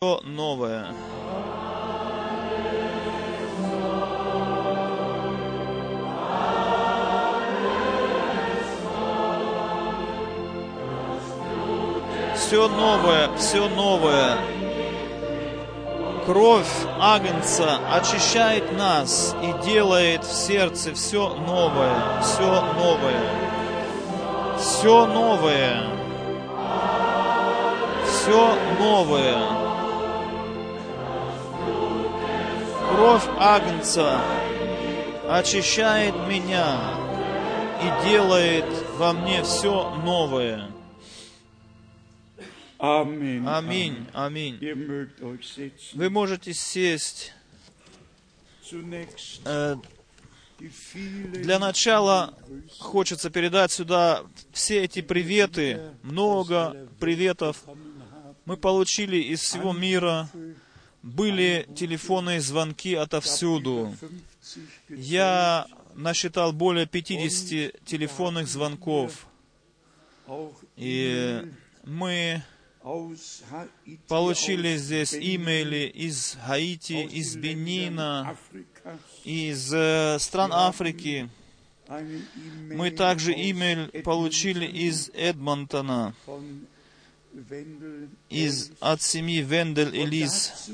Все новое. Все новое, все новое. Кровь Агнца очищает нас и делает в сердце все новое, все новое, все новое, все новое. Кровь Агнца очищает меня и делает во мне все новое. Аминь, аминь. Setzen. Вы можете сесть. Э, Для начала хочется передать сюда все эти приветы, много приветов. Мы получили из всего мира, были телефонные звонки отовсюду. 50 Я насчитал более 50 телефонных звонков. И мы получили здесь имейли из Гаити, из Бенина, из э, стран Африки. Мы также имейл получили из Эдмонтона, из, от семьи Вендель и Лиз.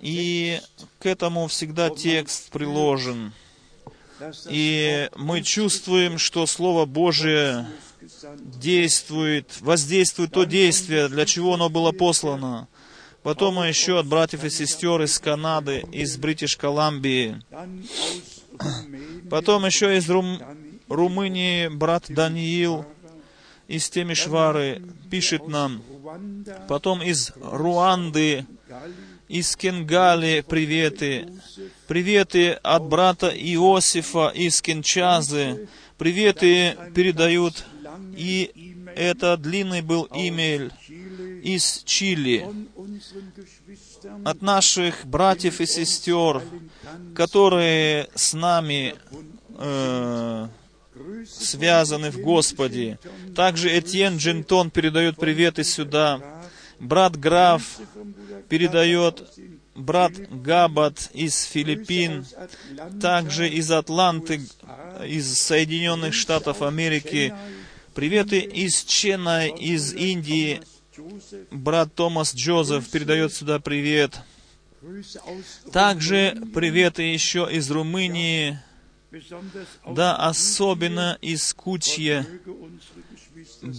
И к этому всегда текст приложен. И мы чувствуем, что Слово Божие действует, воздействует то действие, для чего оно было послано. Потом мы еще от братьев и сестер из Канады, из Бритиш Колумбии. Потом еще из Рум- Румынии брат Даниил из Темишвары пишет нам. Потом из Руанды, из Кенгали приветы. Приветы от брата Иосифа из Кинчазы. Приветы передают. И это длинный был Chile, из Чили. От наших братьев и сестер, которые с нами э, связаны в Господе. Также Этьен Джинтон передает приветы сюда. Брат Граф передает брат Габат из Филиппин, также из Атланты, из Соединенных Штатов Америки. Приветы из Чена, из Индии. Брат Томас Джозеф передает сюда привет. Также приветы еще из Румынии, да особенно из Кучья.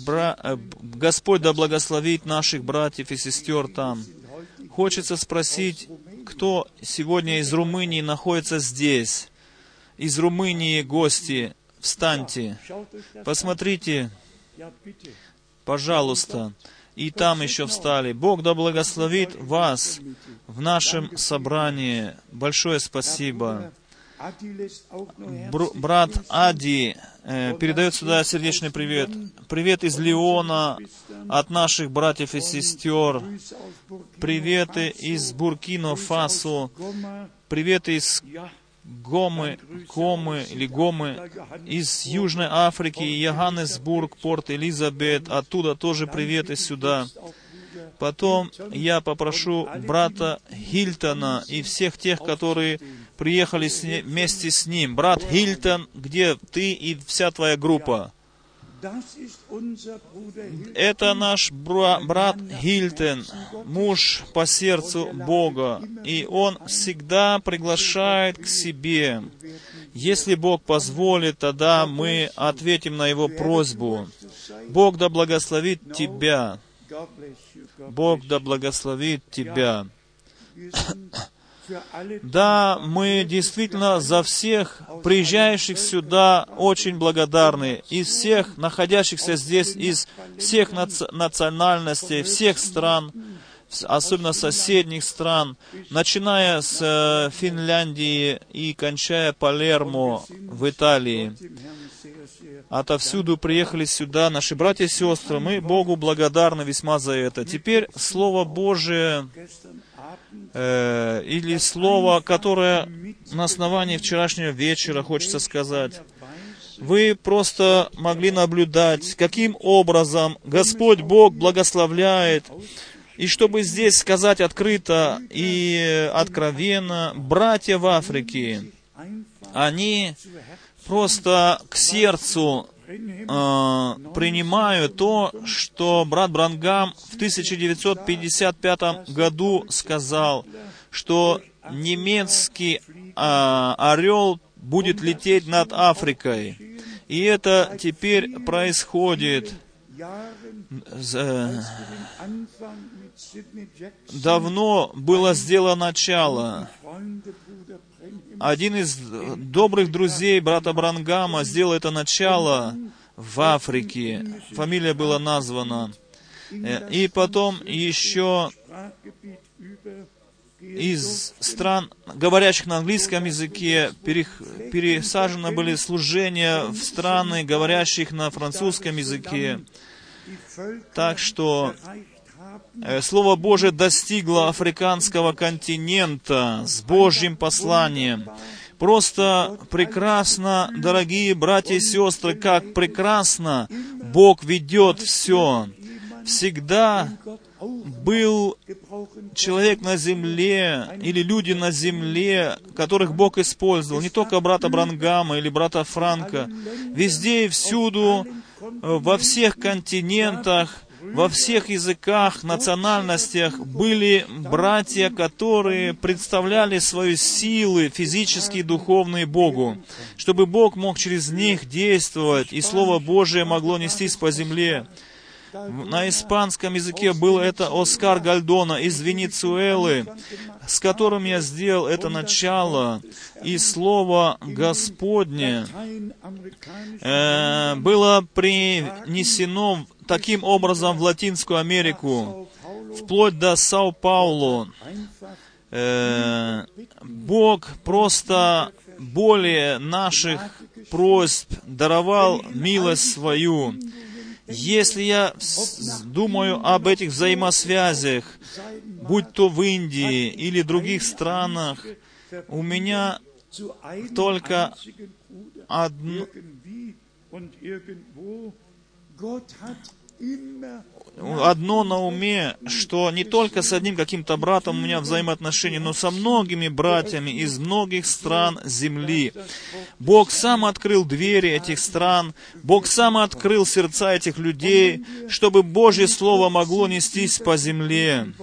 Бра- э, Господь да благословит наших братьев и сестер там. Хочется спросить, кто сегодня из Румынии находится здесь? Из Румынии гости, встаньте, посмотрите, пожалуйста. И там еще встали. Бог да благословит вас в нашем собрании. Большое спасибо. Бру- брат Ади э, передает сюда сердечный привет. Привет из Леона от наших братьев и сестер. Приветы из Буркино Grüße Фасо. aus Goma, Приветы из Гомы, Комы или Гомы, из Южной Африки, Йоханнесбург, Порт Элизабет, оттуда тоже приветы сюда. Потом я попрошу брата Хильтона и всех тех, которые приехали с ни- вместе с ним. Брат Хильтон, где ты и вся твоя группа? Это наш бра- брат Хильтон, муж по сердцу Бога, и он всегда приглашает к себе. Если Бог позволит, тогда мы ответим на его просьбу. Бог да благословит тебя. Бог да благословит тебя. Да, мы действительно за всех приезжающих сюда очень благодарны. Из всех находящихся здесь, из всех наци- национальностей, всех стран, особенно соседних стран, начиная с э, Финляндии и кончая Палермо в Италии. Отовсюду приехали сюда наши братья и сестры. Мы Богу благодарны весьма за это. Теперь Слово Божие э, или слово, которое на основании вчерашнего вечера, хочется сказать. Вы просто могли наблюдать, каким образом Господь Бог благословляет И чтобы здесь сказать открыто и откровенно, братья в Африке, они просто к сердцу э, принимают то, что брат Брангам в 1955 году сказал, что немецкий э, орел будет лететь над Африкой. И это теперь происходит. Э, давно было сделано начало. Один из добрых друзей брата Брангама сделал это начало в Африке. Фамилия была названа. Э, и потом еще из стран, говорящих на английском языке, пересажены были служения в страны, говорящих на французском языке. Так что Слово Божие достигло африканского континента с Божьим посланием. Просто прекрасно, дорогие братья и сестры, как прекрасно Бог ведет все. Всегда был человек на земле или люди на земле, которых Бог использовал, не только брата Брангама или брата Франка, везде и всюду, э, во всех континентах, во всех языках, национальностях были братья, которые представляли свои силы, физические и духовные Богу, чтобы Бог мог через них действовать, и Слово Божие могло нестись по земле. На испанском языке был это Оскар Гальдона из Венесуэлы, с которым я сделал это начало. И Слово Господне э, было принесено таким образом в Латинскую Америку, вплоть до Сау-Паулу. Э, Бог просто более наших просьб даровал милость свою. Если я думаю об этих взаимосвязях, будь то в Индии или других странах, у меня только одно, одно на уме, что не только с одним каким-то братом у меня взаимоотношения, но со многими братьями из многих стран земли. Бог сам открыл двери этих стран, Бог сам открыл сердца этих людей, чтобы Божье Слово могло нестись по земле.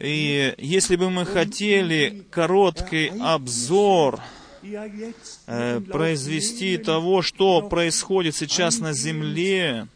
И если бы мы хотели короткий обзор э, произвести того, что происходит сейчас на земле,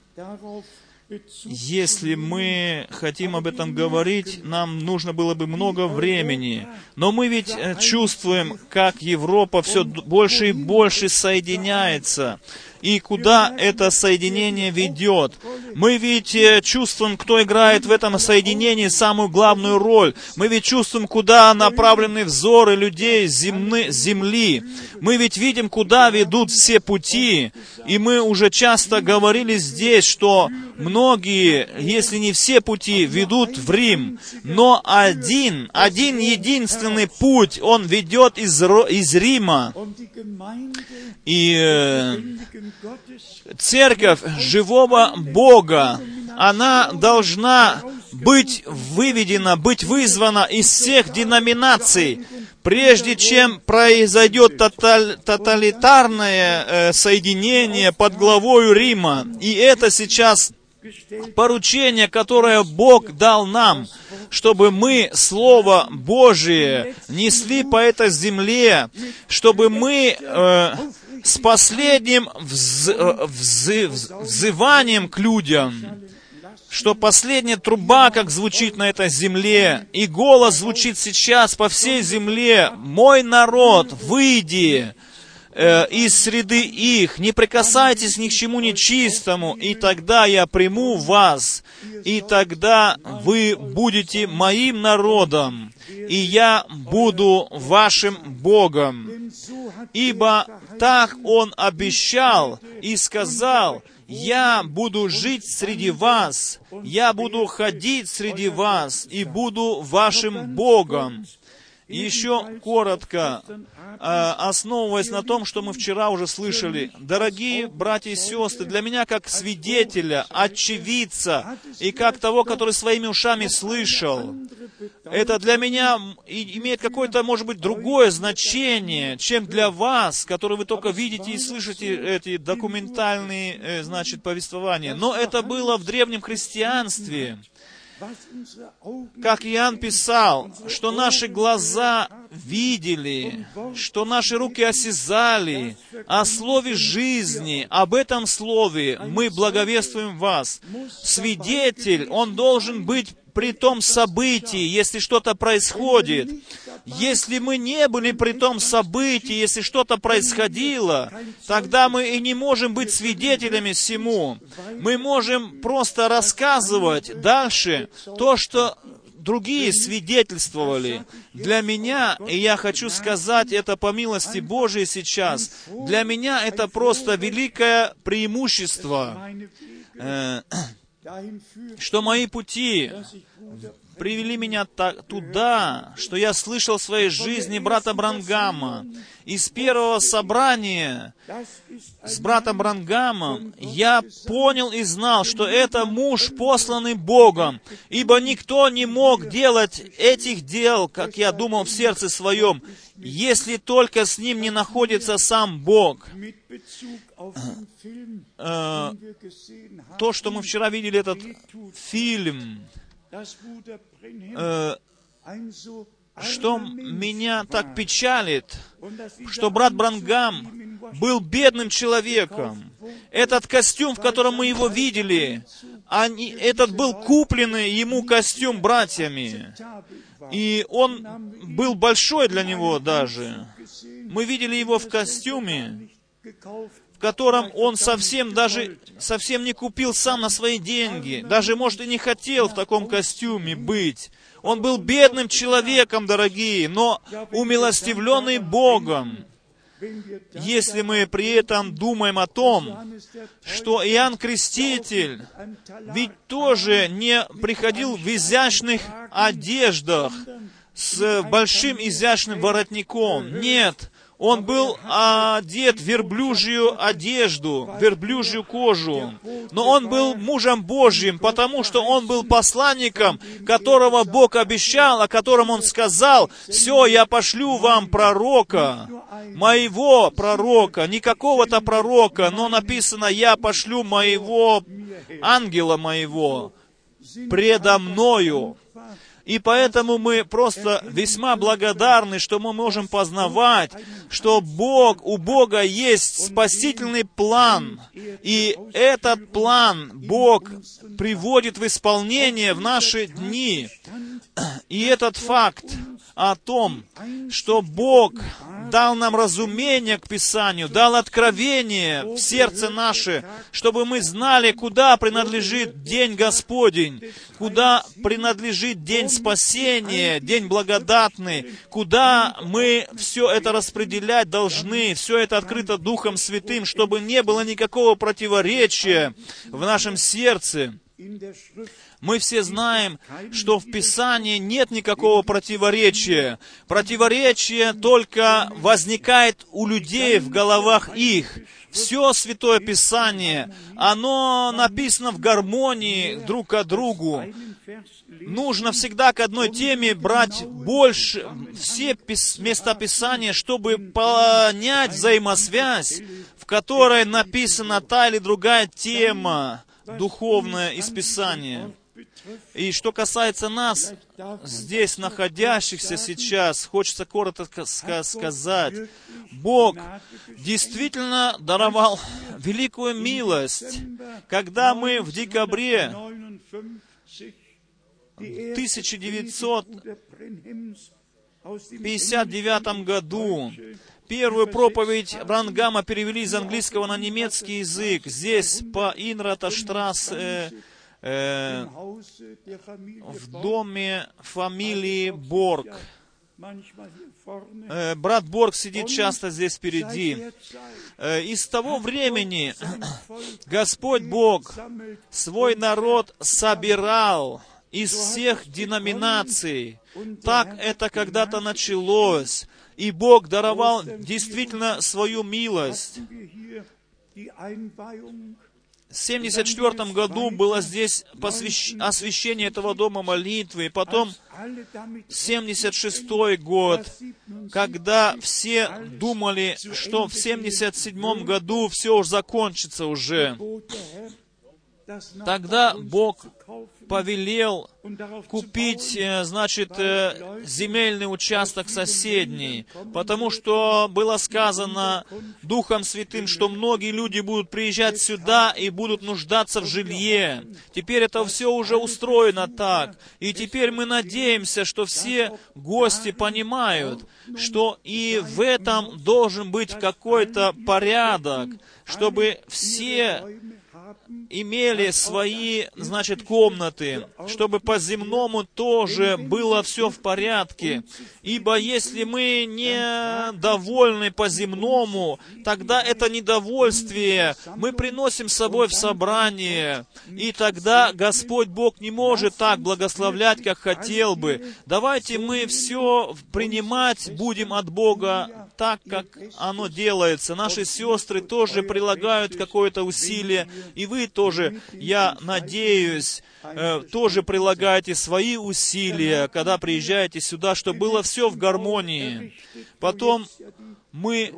если мы хотим об этом говорить, нам нужно было бы много времени. Но мы ведь э, чувствуем, как Европа все больше и больше соединяется и куда это соединение ведет. Мы ведь э, чувствуем, кто играет в этом соединении самую главную роль. Мы ведь чувствуем, куда направлены взоры людей земны, земли. Мы ведь видим, куда ведут все пути. И мы уже часто говорили здесь, что многие, если не все пути, ведут в Рим. Но один, один единственный путь, он ведет из, из Рима. И э, церковь живого Бога, она должна быть выведена, быть вызвана из всех деноминаций, прежде чем произойдет тоталь, тоталитарное э, соединение под главою Рима. И это сейчас поручение, которое Бог дал нам, чтобы мы Слово Божие несли по этой земле, чтобы мы э, с последним вз, э, вз, взыванием к людям, что последняя труба, как звучит на этой земле, и голос звучит сейчас по всей земле, «Мой народ, выйди!» Э, из среды их, не прикасайтесь ни к чему нечистому, и тогда я приму вас, и тогда вы будете моим народом, и я буду вашим Богом. Ибо так Он обещал и сказал, я буду жить среди вас, я буду ходить среди вас и буду вашим Богом. Еще коротко, э, основываясь на том, что мы вчера уже слышали. Дорогие братья и сестры, для меня как свидетеля, очевидца и как того, который своими ушами слышал, это для меня имеет какое-то, может быть, другое значение, чем для вас, которые вы только видите и слышите эти документальные, э, значит, повествования. Но это было в древнем христианстве. Как Иоанн писал, что наши глаза видели, что наши руки осязали о слове жизни, об этом слове мы благовествуем вас. Свидетель, он должен быть при том событии, если что-то происходит. Если мы не были при том событии, если что-то происходило, тогда мы и не можем быть свидетелями всему. Мы можем просто рассказывать дальше то, что другие свидетельствовали. Для меня, и я хочу сказать это по милости Божией сейчас, для меня это просто великое преимущество, э, что мои пути привели меня туда, что я слышал в своей жизни брата Брангама. Из первого собрания с братом Брангамом я понял и знал, что это муж, посланный Богом, ибо никто не мог делать этих дел, как я думал в сердце своем, если только с ним не находится сам Бог. Э, то, что мы вчера видели, этот фильм, э, что меня так печалит, что брат Брангам был бедным человеком. Этот костюм, в котором мы его видели, они, этот был купленный ему костюм братьями. И он был большой для него даже. Мы видели его в костюме, котором он совсем даже, совсем не купил сам на свои деньги. Даже, может, и не хотел в таком костюме быть. Он был бедным человеком, дорогие, но умилостивленный Богом. Если мы при этом думаем о том, что Иоанн Креститель ведь тоже не приходил в изящных одеждах с большим изящным воротником. Нет, он был одет в верблюжью одежду, верблюжью кожу. Но он был мужем Божьим, потому что он был посланником, которого Бог обещал, о котором он сказал, «Все, я пошлю вам пророка, моего пророка, не какого-то пророка, но написано, я пошлю моего ангела моего предо мною». И поэтому мы просто весьма благодарны, что мы можем познавать, что Бог, у Бога есть спасительный план. И этот план Бог приводит в исполнение в наши дни. И этот факт о том, что Бог дал нам разумение к Писанию, дал откровение в сердце наше, чтобы мы знали, куда принадлежит день Господень, куда принадлежит день спасения, день благодатный, куда мы все это распределять должны, все это открыто Духом Святым, чтобы не было никакого противоречия в нашем сердце. Мы все знаем, что в Писании нет никакого противоречия. Противоречие только возникает у людей в головах их. Все Святое Писание, оно написано в гармонии друг к другу. Нужно всегда к одной теме брать больше, все места Писания, чтобы понять взаимосвязь, в которой написана та или другая тема духовное из Писания. И что касается нас, здесь находящихся сейчас, хочется коротко сказать, Бог действительно даровал великую милость, когда мы в декабре 1959 году Первую проповедь Брангама перевели из английского на немецкий язык. Здесь по Инрата Штрассе э, в доме фамилии Борг. Э, брат Борг сидит часто здесь впереди. Э, и с того времени Господь Бог свой народ собирал из всех деноминаций. Так это когда-то началось. И Бог даровал действительно свою милость. В 1974 году было здесь посвящ... освящение этого дома молитвы, и потом 76 год, когда все думали, что в 77 году все уже закончится уже. Тогда Бог повелел купить, э, значит, э, земельный участок соседний, потому что было сказано Духом Святым, что многие люди будут приезжать сюда и будут нуждаться в жилье. Теперь это все уже устроено так. И теперь мы надеемся, что все гости понимают, что и в этом должен быть какой-то порядок, чтобы все имели свои, значит, комнаты, чтобы по-земному тоже было все в порядке. Ибо если мы не довольны по-земному, тогда это недовольствие мы приносим с собой в собрание, и тогда Господь Бог не может так благословлять, как хотел бы. Давайте мы все принимать будем от Бога так, как оно делается. Наши сестры тоже прилагают какое-то усилие, вы тоже, я надеюсь, э, тоже прилагаете свои усилия, когда приезжаете сюда, чтобы было все в гармонии. Потом мы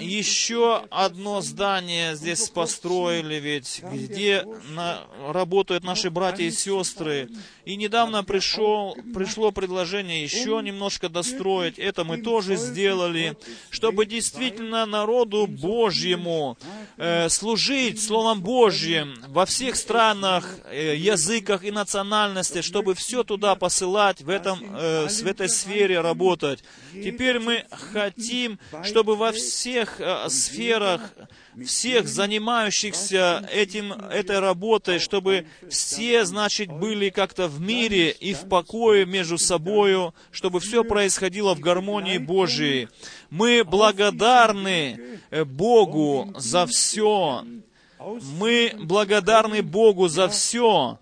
еще одно здание здесь построили, ведь где на, работают наши братья и сестры. И недавно пришел, пришло предложение еще немножко достроить. Это мы тоже сделали, чтобы действительно народу Божьему э, служить Словом Божьим во всех странах, э, языках и национальностях, чтобы все туда посылать, в, этом, э, в этой сфере работать. Теперь мы хотим, чтобы во всех э, сферах, всех занимающихся этим, этой работой, чтобы все, значит, были как-то в мире и в покое между собою, чтобы все происходило в гармонии Божией. Мы благодарны э, Богу за все, мы благодарны Богу за все,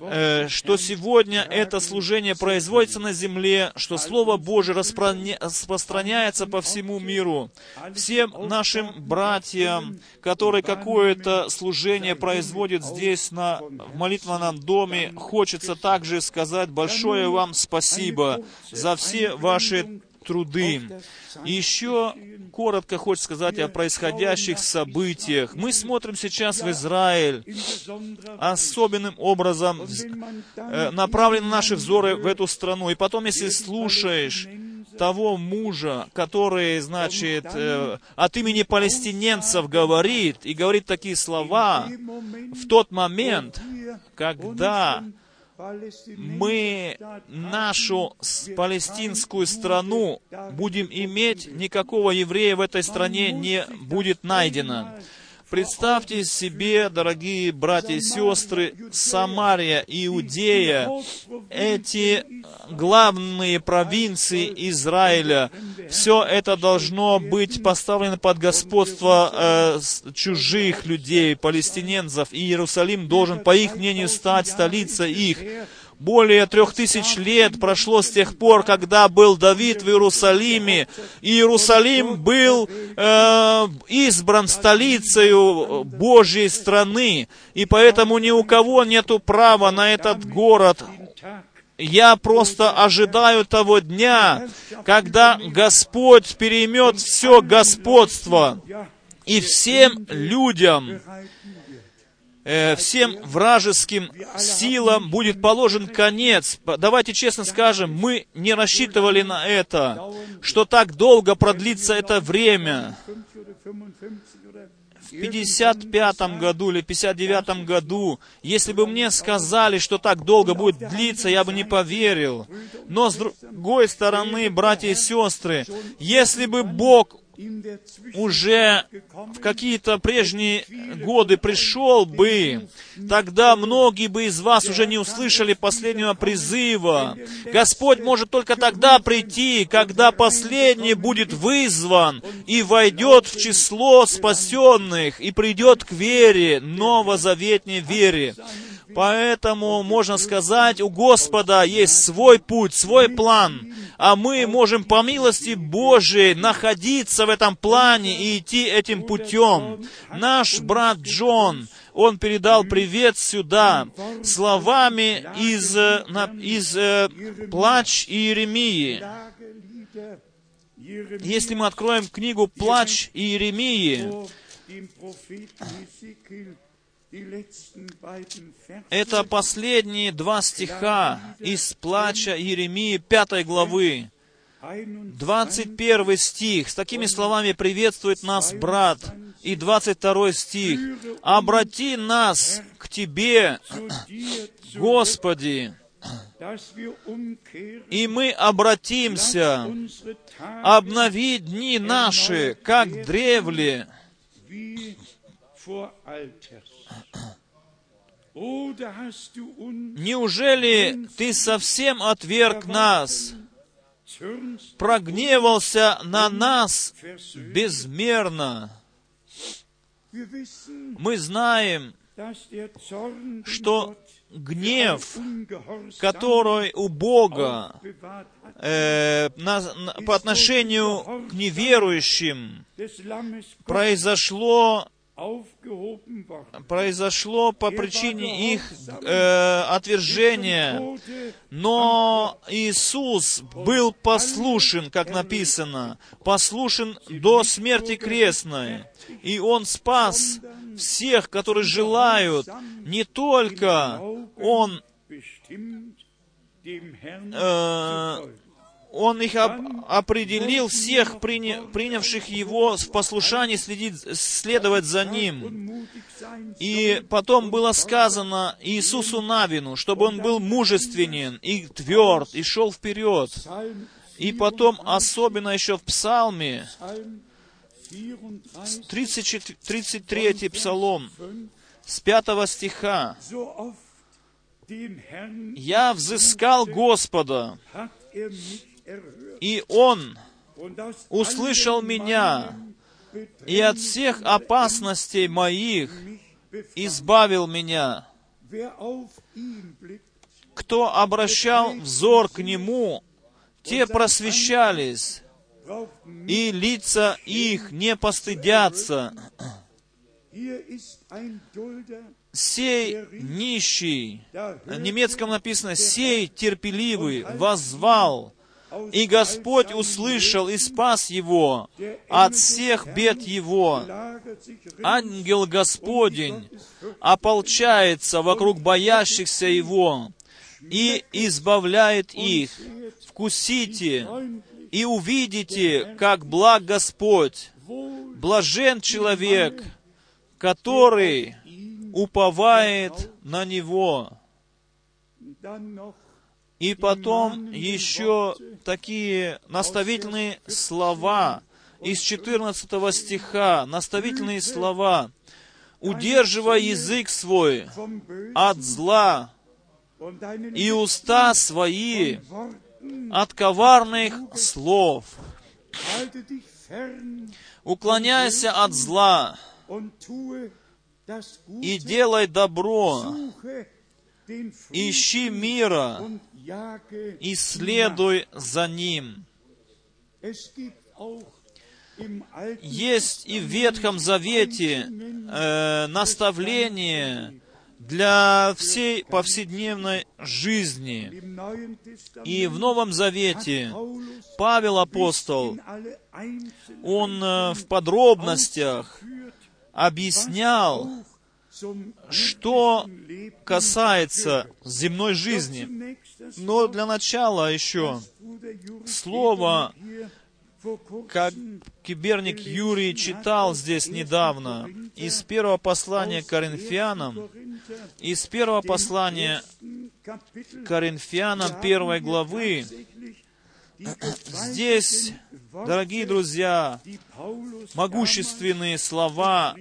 э, что сегодня это служение производится на земле, что Слово Божие распространяется по всему миру. Всем нашим братьям, которые какое-то служение производят здесь, на, в молитвенном доме, хочется также сказать большое вам спасибо за все ваши труды. Еще коротко хочется сказать о происходящих событиях. Мы смотрим сейчас в Израиль, особенным образом э, направлены наши взоры в эту страну. И потом, если слушаешь того мужа, который, значит, э, от имени палестиненцев говорит, и говорит такие слова, в тот момент, когда мы нашу палестинскую страну будем иметь, никакого еврея в этой стране не будет найдено. Представьте себе, дорогие братья и сестры, Самария, Иудея, эти главные провинции Израиля, все это должно быть поставлено под господство э, чужих людей, палестиненцев, и Иерусалим должен, по их мнению, стать столицей их. Более трех тысяч лет прошло с тех пор, когда был Давид в Иерусалиме. И Иерусалим был э, избран столицей Божьей страны. И поэтому ни у кого нет права на этот город. Я просто ожидаю того дня, когда Господь переймет все господство, и всем людям Э, всем вражеским силам будет положен конец. Давайте честно скажем, мы не рассчитывали на это, что так долго продлится это время. В 55 году или 59 году, если бы мне сказали, что так долго будет длиться, я бы не поверил. Но с другой стороны, братья и сестры, если бы Бог уже в какие-то прежние годы пришел бы, тогда многие бы из вас уже не услышали последнего призыва. Господь может только тогда прийти, когда последний будет вызван и войдет в число спасенных и придет к вере, новозаветней вере. Поэтому можно сказать, у Господа есть свой путь, свой план, а мы можем по милости Божией находиться в этом плане и идти этим путем. Наш брат Джон, он передал привет сюда словами из, э, из э, «Плач Иеремии». Если мы откроем книгу «Плач Иеремии», это последние два стиха из «Плача Иеремии» пятой главы. 21 21 стих. С такими словами приветствует нас брат. И 22 стих. «Обрати нас к Тебе, Господи, и мы обратимся, обнови дни наши, как древле, Неужели Ты совсем отверг нас, прогневался на нас безмерно? Мы знаем, что гнев, который у Бога э, на- на- по отношению к неверующим произошло. Произошло по причине их э, отвержения. Но Иисус был послушен, как написано, послушен до смерти крестной. И Он спас всех, которые желают, не только Он bestimmt, Он их об- определил, всех приня- принявших Его в послушании следить, следовать за Ним. И потом было сказано Иисусу Навину, чтобы он был мужественен и тверд, и шел вперед. И потом, особенно еще в Псалме, Psalm 34, 34 33 Псалом, 5, с 5 стиха. «Я взыскал Господа, и Он услышал меня, и от всех опасностей моих избавил меня». Кто обращал взор к Нему, те просвещались, и лица их не постыдятся. Сей нищий, hört немецком написано, сей терпеливый возвал, и Господь услышал и спас его от всех бед его. Ангел Господень ополчается вокруг боящихся Его и избавляет их. Вкусите и увидите, как благ Господь. Блажен человек, который уповает на Него. И потом еще такие наставительные слова из 14 стиха, наставительные слова. «Удерживай язык свой от зла и уста свои от коварных слов. Уклоняйся от зла и делай добро, ищи мира и следуй за ним. Есть и в Ветхом Завете э, наставление для всей повседневной жизни. И в Новом Завете Павел апостол, он äh, в подробностях объяснял, что касается земной жизни. Но для начала еще слово, как киберник Юрий читал здесь недавно, из первого послания Коринфянам, из первого послания Коринфянам первой главы, здесь, дорогие друзья, могущественные слова,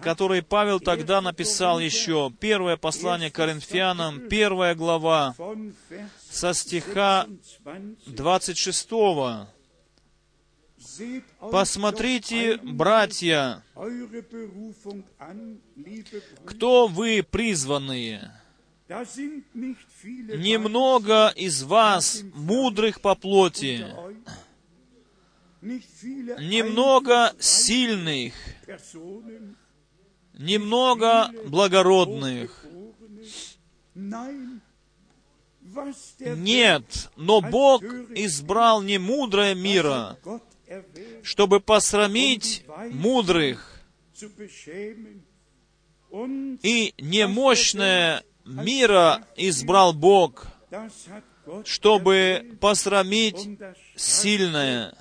которые Павел тогда написал еще. Первое послание Коринфянам, первая глава, со стиха 26. 26. Seht euch Посмотрите, братья, кто вы призванные, Немного из вас мудрых по плоти, немного сильных, немного благородных. Нет, но Бог избрал не мудрое мира, чтобы посрамить мудрых, и немощное мира избрал Бог, чтобы посрамить сильное.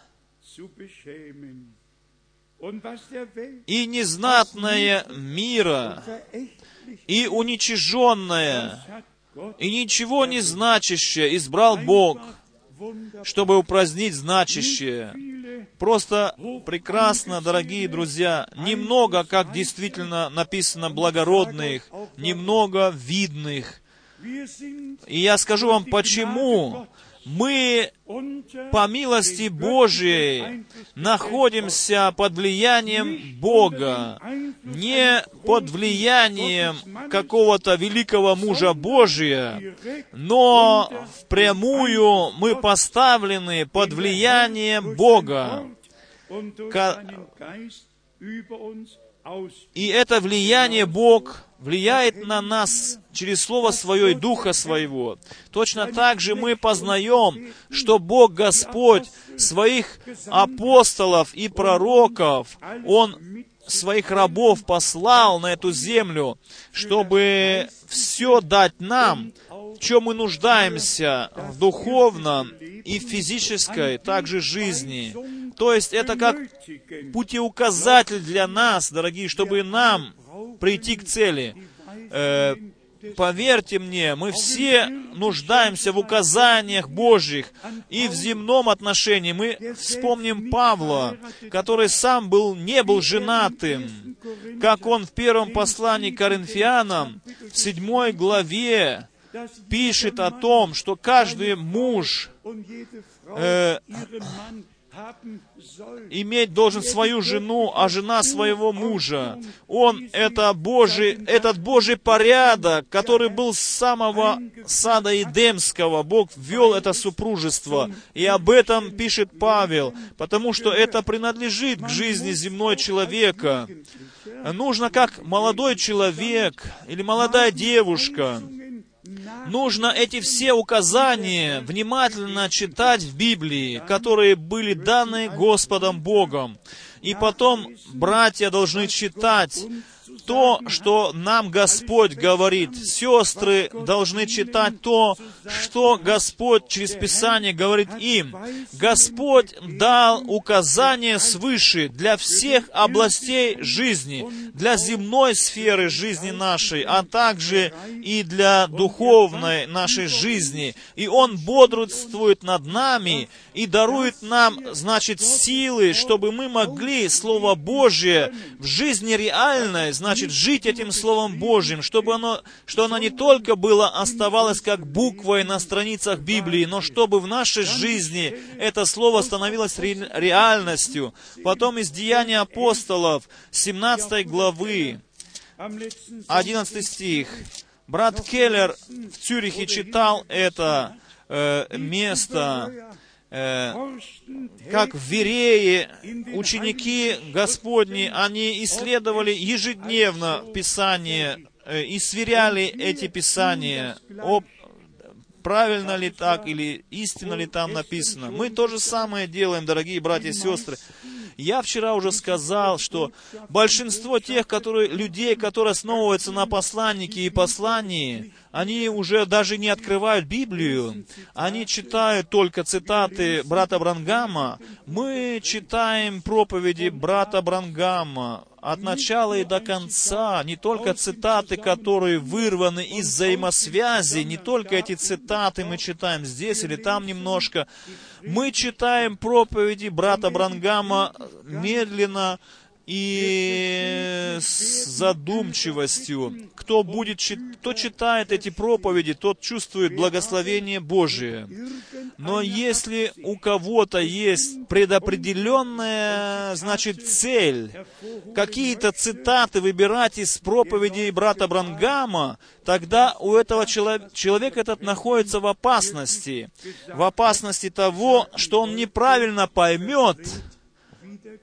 И незнатное мира, и уничиженное, и ничего не значащее избрал Бог, чтобы упразднить значащее. Просто прекрасно, дорогие друзья, немного, как действительно написано, благородных, немного видных. И я скажу вам, почему мы по милости Божией находимся под влиянием Бога, не под влиянием какого-то великого мужа Божия, но впрямую мы поставлены под влиянием Бога. И это влияние Бог влияет на нас через Слово Свое и Духа Своего. Точно так же мы познаем, что Бог Господь своих апостолов и пророков, Он своих рабов послал на эту землю, чтобы все дать нам, в чем мы нуждаемся в духовном и физической также жизни. То есть это как путеуказатель для нас, дорогие, чтобы нам прийти к цели. Э, поверьте мне, мы все нуждаемся в указаниях Божьих и в земном отношении. Мы вспомним Павла, который сам был, не был женатым, как он в первом послании к Коринфянам, в седьмой главе, пишет о том, что каждый муж und иметь должен свою жену, а жена своего мужа. Он это Божий, этот Божий порядок, который был с самого сада Эдемского. Бог ввел это супружество. И об этом пишет Павел, потому что это принадлежит к жизни земной человека. Нужно как молодой человек или молодая девушка, Нужно эти все указания внимательно читать в Библии, которые были даны Господом Богом. И потом братья должны читать то, что нам Господь говорит. Сестры должны читать то, что Господь через Писание говорит им. Господь дал указания свыше для всех областей жизни, для земной сферы жизни нашей, а также и для духовной нашей жизни. И Он бодрствует над нами и дарует нам, значит, силы, чтобы мы могли Слово Божье в жизни реальной, значит, жить этим Словом Божьим, чтобы оно, что оно не только было, оставалось как буквой на страницах Библии, но чтобы в нашей жизни это Слово становилось ре- реальностью. Потом из Деяния апостолов, 17 главы, Am letzten 11 стих. Брат Келлер в Цюрихе читал это э, место, как в Верее ученики Господни, они исследовали ежедневно Писание э, и сверяли эти Писания, об, правильно ли так или истинно ли там написано. Мы то же самое делаем, дорогие братья и сестры. Я вчера уже сказал, что большинство тех которые, людей, которые основываются на посланнике и послании, они уже даже не открывают Библию, они читают только цитаты брата Брангама. Мы читаем проповеди брата Брангама от начала и до конца, не только цитаты, которые вырваны из взаимосвязи, не только эти цитаты мы читаем здесь или там немножко. Мы читаем проповеди брата Брангама медленно, и с задумчивостью. Кто, будет, кто читает эти проповеди, тот чувствует благословение Божие. Но если у кого-то есть предопределенная, значит, цель, какие-то цитаты выбирать из проповедей брата Брангама, тогда у этого чело- человека этот находится в опасности. В опасности того, что он неправильно поймет,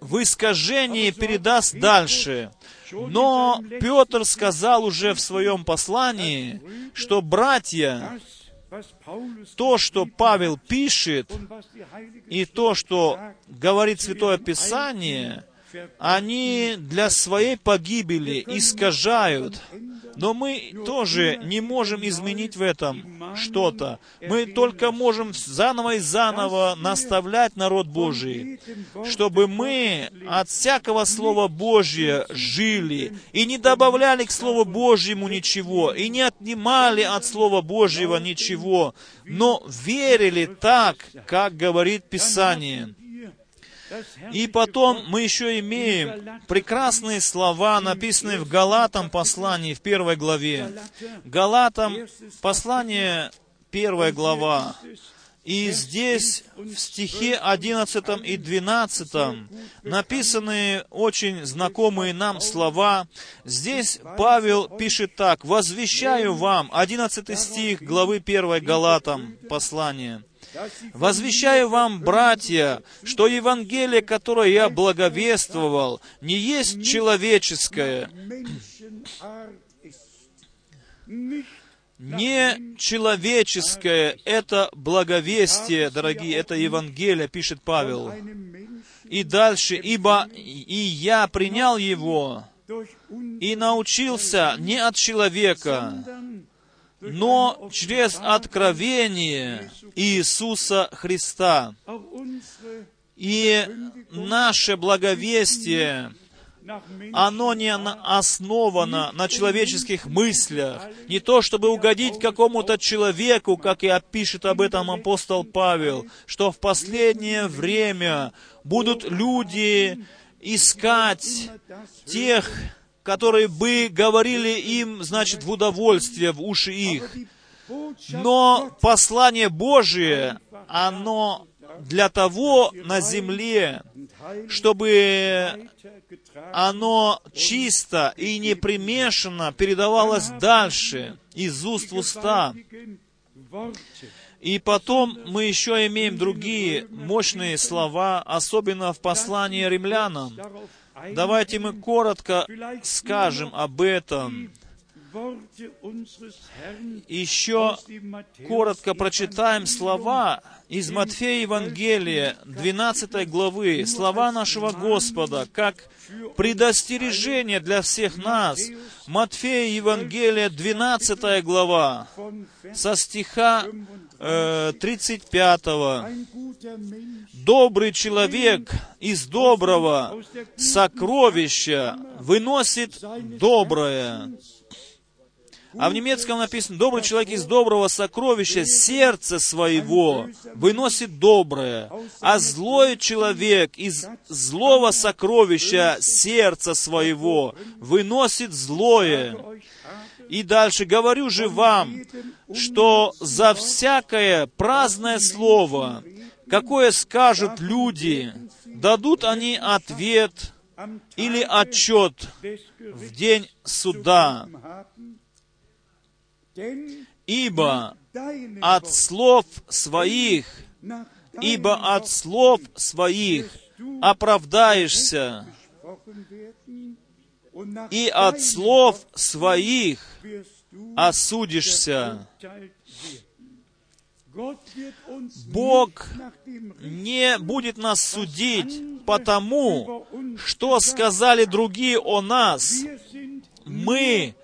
в искажении передаст дальше. Но Петр сказал уже в своем послании, что братья, то, что Павел пишет, и то, что говорит Святое Писание, они для своей погибели искажают. Но мы тоже не можем изменить в этом что-то. Мы только можем заново и заново наставлять народ Божий, чтобы мы от всякого Слова Божия жили и не добавляли к Слову Божьему ничего, и не отнимали от Слова Божьего ничего, но верили так, как говорит Писание. И потом мы еще имеем прекрасные слова, написанные в Галатам послании в первой главе. Галатам послание первая глава. И здесь в стихе 11 и 12 написаны очень знакомые нам слова. Здесь Павел пишет так. «Возвещаю вам», 11 стих главы 1 Галатам послания. Возвещаю вам, братья, что Евангелие, которое я благовествовал, не есть человеческое, не человеческое это благовестие, дорогие, это Евангелие, пишет Павел. И дальше, ибо и я принял его и научился не от человека, но через откровение Иисуса Христа. И наше благовестие, оно не основано на человеческих мыслях, не то чтобы угодить какому-то человеку, как и опишет об этом апостол Павел, что в последнее время будут люди искать тех, которые бы говорили им, значит, в удовольствие, в уши их. Но послание Божие, оно для того на земле, чтобы оно чисто и не примешано передавалось дальше, из уст в уста. И потом мы еще имеем другие мощные слова, особенно в послании римлянам. Давайте мы коротко скажем об этом. Еще коротко прочитаем слова из Матфея Евангелия, 12 главы, слова нашего Господа, как предостережение для всех нас. Матфея Евангелия, 12 глава, со стиха э, 35. «Добрый человек из доброго сокровища выносит доброе». А в немецком написано, добрый человек из доброго сокровища сердца своего выносит доброе, а злой человек из злого сокровища сердца своего выносит злое. И дальше говорю же вам, что за всякое праздное слово, какое скажут люди, дадут они ответ или отчет в день суда. Ибо от слов своих, ибо от слов своих оправдаешься, и от слов своих осудишься. Бог не будет нас судить потому, что сказали другие о нас. Мы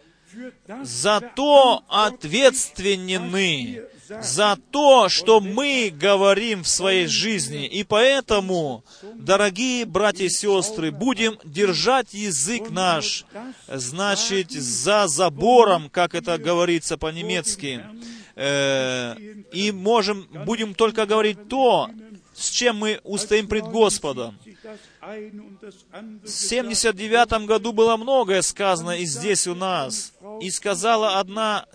зато ответственны за то, что мы говорим в своей жизни. И поэтому, дорогие братья и сестры, будем держать язык наш, значит, за забором, как это говорится по-немецки, и можем, будем только говорить то, с чем мы устоим пред Господом. В 79 году было многое сказано и здесь у нас. И сказала одна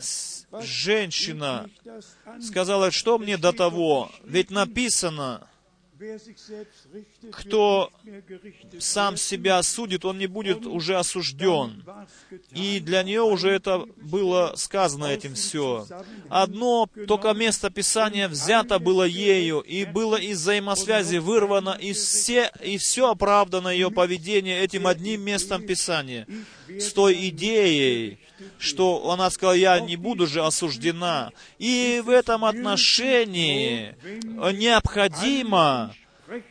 женщина, сказала, что мне до того? Ведь написано, кто сам себя судит, он не будет уже осужден. И для нее уже это было сказано этим все. Одно только место Писания взято было ею, и было из взаимосвязи вырвано, и все, и все оправдано ее поведение этим одним местом Писания, с той идеей, что она сказала, я не буду же осуждена. И в этом отношении необходимо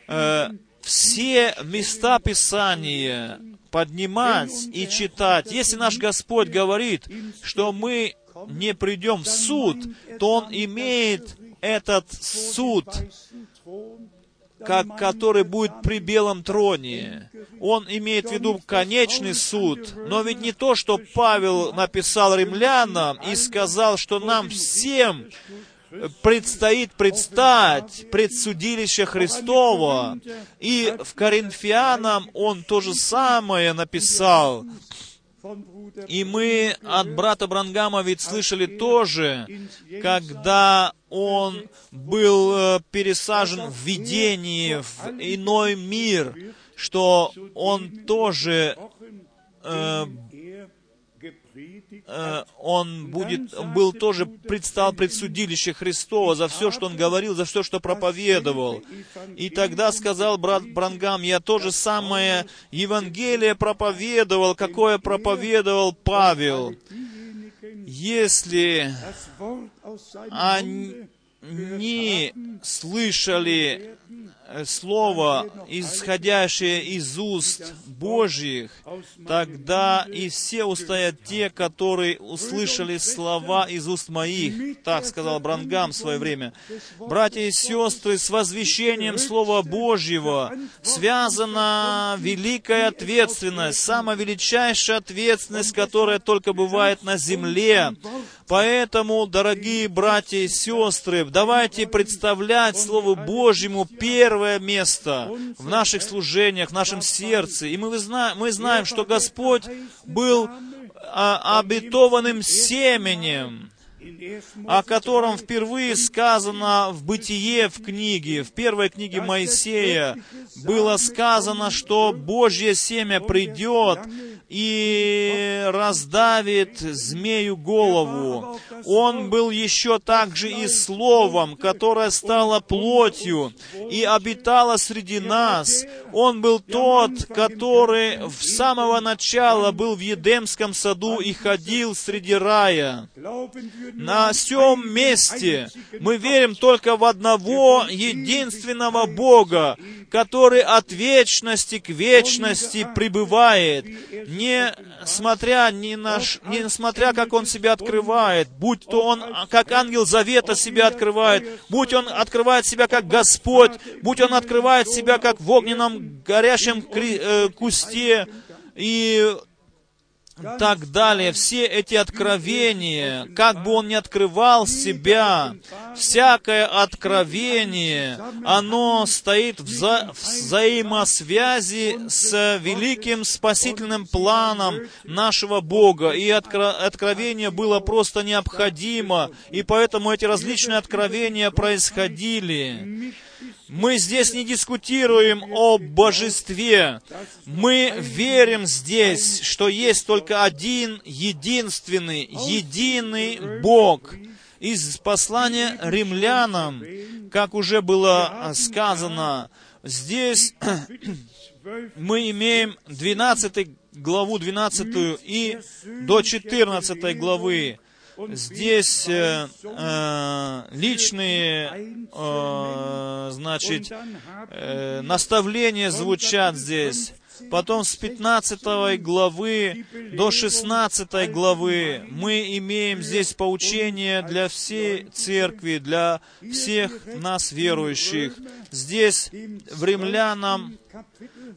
э, все места Писания поднимать и читать. Если наш Господь говорит, что мы не придем в суд, то Он имеет этот суд как, который будет при белом троне. Он имеет в виду конечный суд, но ведь не то, что Павел написал римлянам и сказал, что нам всем предстоит предстать пред судилище Христова. И в Коринфянам он то же самое написал. И мы от брата Брангама ведь слышали тоже, когда он был э, пересажен в видении, в иной мир, что он тоже э, Э, он будет, был тоже предстал пред судилище Христова за все, что он говорил, за все, что проповедовал. И тогда сказал брат Брангам, я то же самое Евангелие проповедовал, какое проповедовал Павел. Если они слышали слово, исходящее из уст Божьих, тогда и все устоят те, которые услышали слова из уст моих. Так сказал Брангам в свое время. Братья и сестры, с возвещением Слова Божьего связана великая ответственность, самая величайшая ответственность, которая только бывает на земле. Поэтому, дорогие братья и сестры, давайте представлять Слову Божьему первое место в наших служениях, в нашем сердце. И мы, знаем, мы знаем, что Господь был а, обетованным семенем, о котором впервые сказано в Бытие в книге, в первой книге Моисея, было сказано, что Божье семя придет и раздавит змею голову. Он был еще также и Словом, которое стало плотью и обитало среди нас. Он был тот, который в самого начала был в Едемском саду и ходил среди рая. На всем месте мы верим только в одного единственного Бога, который от вечности к вечности пребывает, не смотря, ни на, не смотря, как Он себя открывает, будь то Он как ангел завета себя открывает, будь Он открывает себя как Господь, будь Он открывает себя как в огненном горящем э, кусте, и так далее, все эти откровения, как бы он ни открывал себя, всякое откровение, оно стоит в вза взаимосвязи с великим спасительным планом нашего Бога, и откро откровение было просто необходимо, и поэтому эти различные откровения происходили. Мы здесь не дискутируем о божестве. Мы верим здесь, что есть только один, единственный, единый Бог. Из послания римлянам, как уже было сказано, здесь мы имеем 12 главу 12 и до 14 главы. Здесь э, э, личные, э, значит, э, наставления звучат здесь. Потом с 15 главы до 16 главы мы имеем здесь поучение для всей церкви, для всех нас верующих. Здесь в Римлянам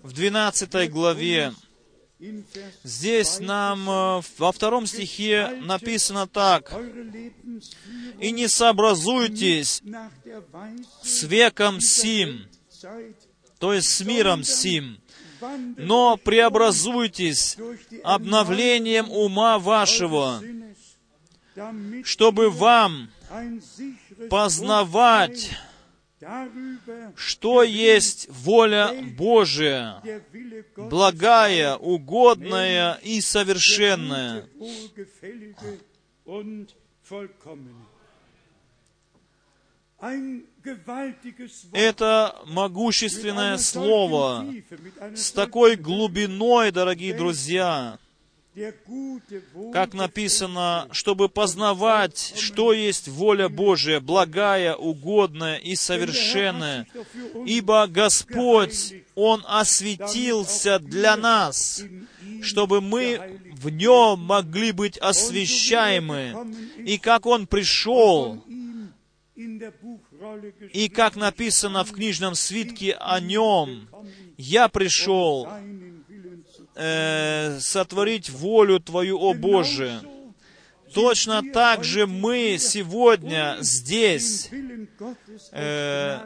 в 12 главе Здесь нам э, во втором стихе написано так. «И не сообразуйтесь с веком сим», то есть с миром сим, но преобразуйтесь обновлением ума вашего, чтобы вам познавать, что есть воля Божия, благая, угодная и совершенная. Это могущественное слово с такой глубиной, дорогие друзья, как написано, чтобы познавать, что есть воля Божия, благая, угодная и совершенная. Ибо Господь, Он осветился для нас, чтобы мы в Нем могли быть освящаемы. И как Он пришел, и как написано в книжном свитке о Нем, «Я пришел э, сотворить волю Твою, о Боже». Точно так же мы сегодня здесь э,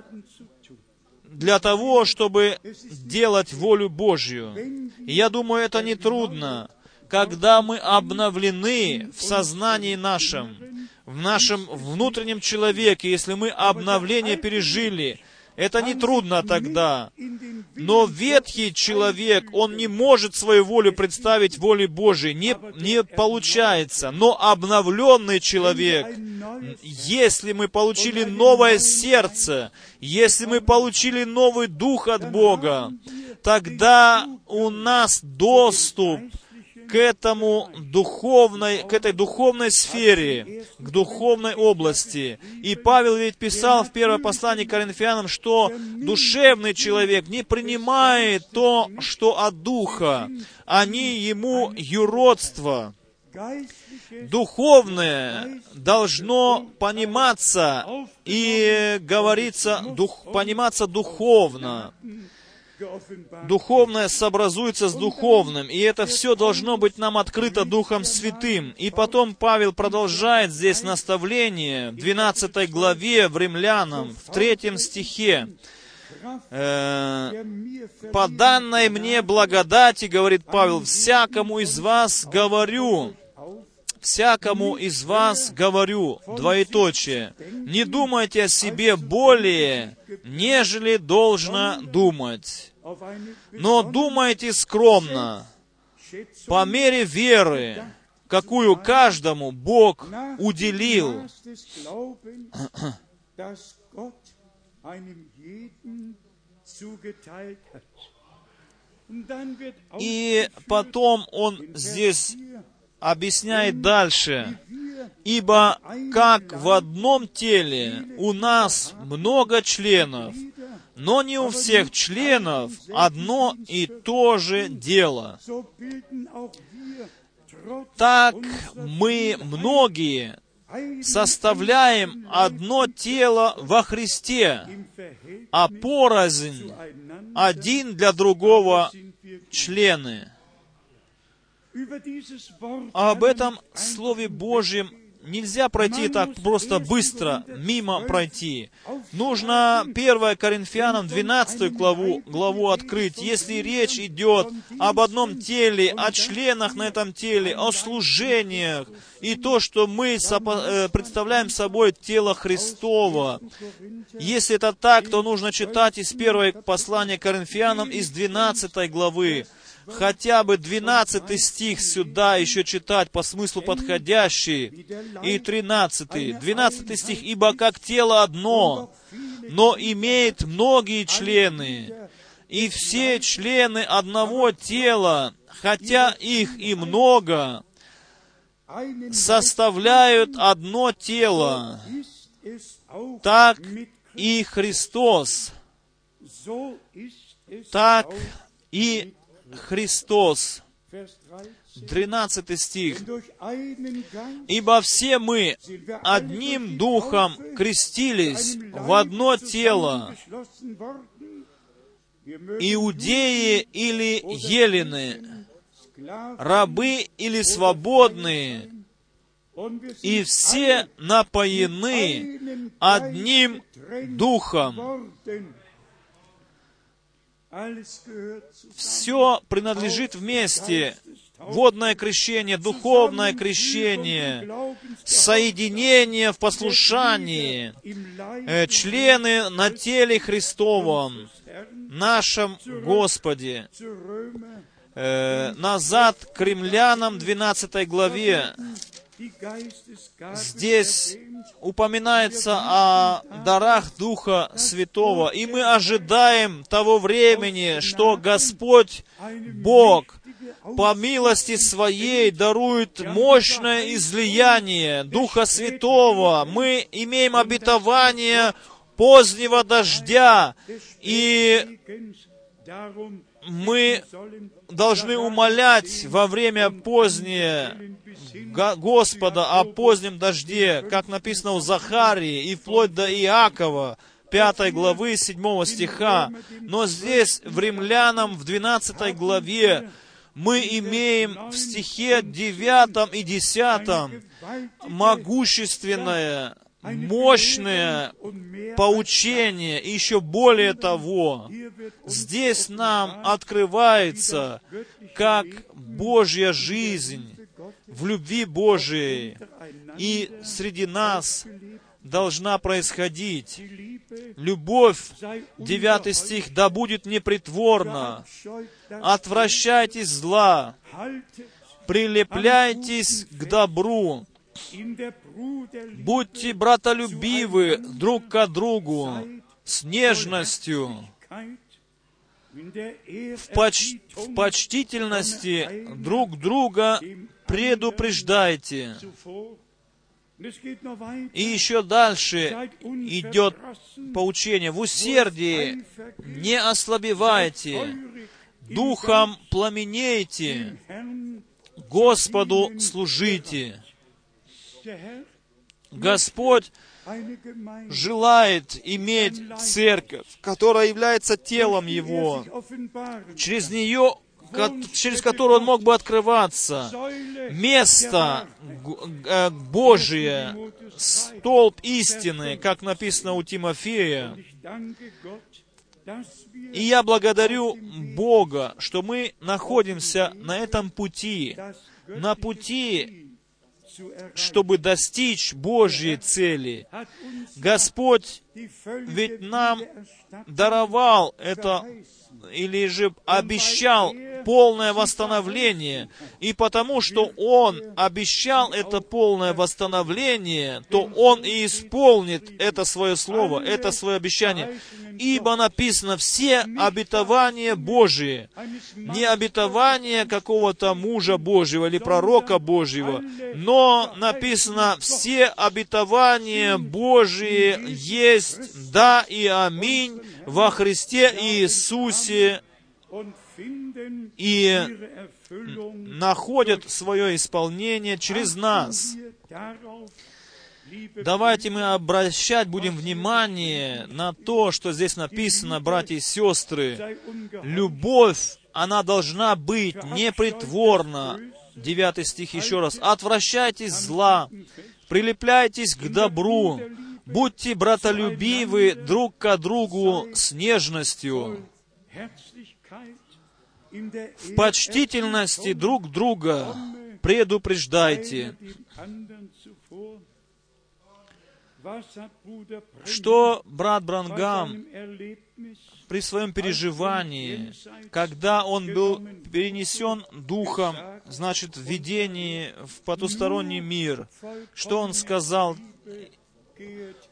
для того, чтобы делать волю Божью. Я думаю, это не трудно, когда мы обновлены в сознании нашем, в нашем внутреннем человеке, если мы обновление пережили, это не трудно тогда. Но ветхий человек, он не может свою волю представить воле Божией, не, не получается. Но обновленный человек, если мы получили новое сердце, если мы получили новый дух от Бога, тогда у нас доступ этому духовной, к этой духовной сфере, к духовной области. И Павел ведь писал в первом послании к Коринфянам, что душевный человек не принимает то, что от духа. Они ему юродство. Духовное должно пониматься и говориться, дух, пониматься духовно духовное сообразуется с духовным, и это все должно быть нам открыто Духом Святым. И потом Павел продолжает здесь наставление в 12 главе в Римлянам, в 3 стихе. Э, «По данной мне благодати, — говорит Павел, — всякому из вас говорю, всякому из вас говорю, двоеточие, не думайте о себе более, нежели должно думать, но думайте скромно, по мере веры, какую каждому Бог уделил. И потом он здесь объясняет дальше, «Ибо как в одном теле у нас много членов, но не у всех членов одно и то же дело. Так мы многие составляем одно тело во Христе, а порознь один для другого члены. Об этом Слове Божьем нельзя пройти так просто быстро, мимо пройти. Нужно 1 Коринфянам 12 главу, главу открыть. Если речь идет об одном теле, о членах на этом теле, о служениях, и то, что мы э, представляем собой тело Христова. Если это так, то нужно читать из первого послания Коринфянам из 12 главы хотя бы 12 стих сюда еще читать по смыслу подходящий, и 13. 12 стих, «Ибо как тело одно, но имеет многие члены, и все члены одного тела, хотя их и много, составляют одно тело, так и Христос, так и Христос. 13 стих. «Ибо все мы одним духом крестились в одно тело, иудеи или елены, рабы или свободные, и все напоены одним духом. Все принадлежит вместе. Водное крещение, духовное крещение, соединение в послушании, э, члены на теле Христовом, нашем Господе. Э, назад к римлянам 12 главе Здесь упоминается о дарах Духа Святого, и мы ожидаем того времени, что Господь Бог по милости Своей дарует мощное излияние Духа Святого. Мы имеем обетование позднего дождя, и мы должны умолять во время позднее Господа о позднем дожде, как написано у Захарии и вплоть до Иакова, 5 главы 7 стиха. Но здесь в Римлянам в 12 главе мы имеем в стихе 9 и 10 могущественное мощное поучение, и еще более того, здесь нам открывается, как Божья жизнь в любви Божией, и среди нас должна происходить. Любовь, девятый стих, да будет непритворна. Отвращайтесь зла, прилепляйтесь к добру, Будьте братолюбивы друг к другу с нежностью, в, поч в почтительности друг друга предупреждайте. И еще дальше идет поучение. В усердии не ослабевайте, духом пламенейте, Господу служите. Господь желает иметь церковь, которая является телом Его. Через нее через которую он мог бы открываться. Место э, Божие, столб истины, как написано у Тимофея. И я благодарю Бога, что мы находимся на этом пути, на пути чтобы достичь Божьей цели. Господь ведь нам даровал это или же обещал полное восстановление. И потому что Он обещал это полное восстановление, то Он и исполнит это свое слово, это свое обещание. Ибо написано все обетования Божие, не обетование какого-то мужа Божьего или пророка Божьего, но написано все обетования Божие есть да и аминь во Христе Иисусе и находят свое исполнение через нас. Давайте мы обращать будем внимание на то, что здесь написано, братья и сестры. Любовь, она должна быть непритворна. Девятый стих еще раз. «Отвращайтесь зла, прилепляйтесь к добру, будьте братолюбивы друг к другу с нежностью, в почтительности друг друга предупреждайте. Что брат Брангам при своем переживании, когда он был перенесен духом, значит, в видении в потусторонний мир, что он сказал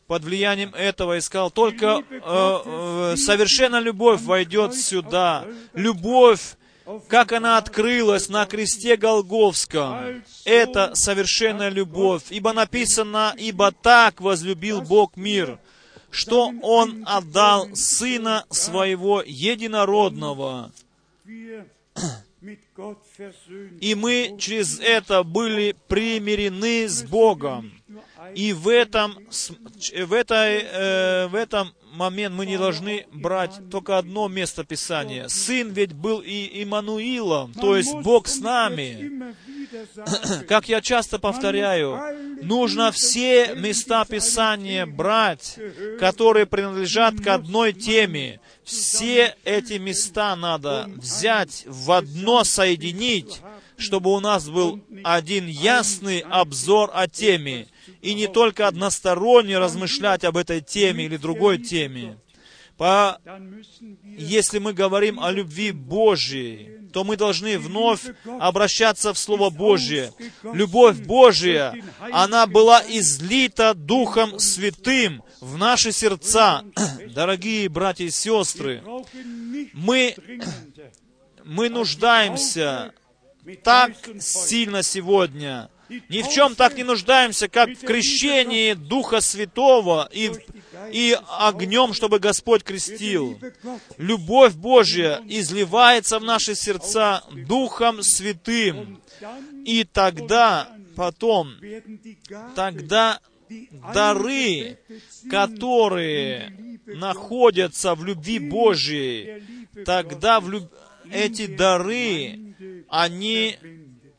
под влиянием этого и сказал, только э, совершенная любовь войдет сюда. Любовь, как она открылась на кресте Голговском, это совершенная любовь. Ибо написано, ибо так возлюбил Бог мир, что Он отдал Сына Своего Единородного. И мы через это были примирены с Богом. И в этом, в этой, э, в этом момент мы не должны брать только одно место Писания. Сын ведь был и Иммануилом, то есть Бог с нами. Как я часто повторяю, нужно все места Писания брать, которые принадлежат к одной теме. Все эти места надо взять, в одно соединить, чтобы у нас был один ясный обзор о теме, и не только односторонне размышлять об этой теме или другой теме. По... Если мы говорим о любви Божьей, то мы должны вновь обращаться в Слово Божье. Любовь Божья, она была излита Духом Святым в наши сердца. Дорогие братья и сестры, мы, мы нуждаемся так сильно сегодня ни в чем так не нуждаемся, как в крещении Духа Святого и, и огнем, чтобы Господь крестил. Любовь Божья изливается в наши сердца Духом Святым. И тогда, потом, тогда дары, которые находятся в любви Божьей, тогда в люб... эти дары, они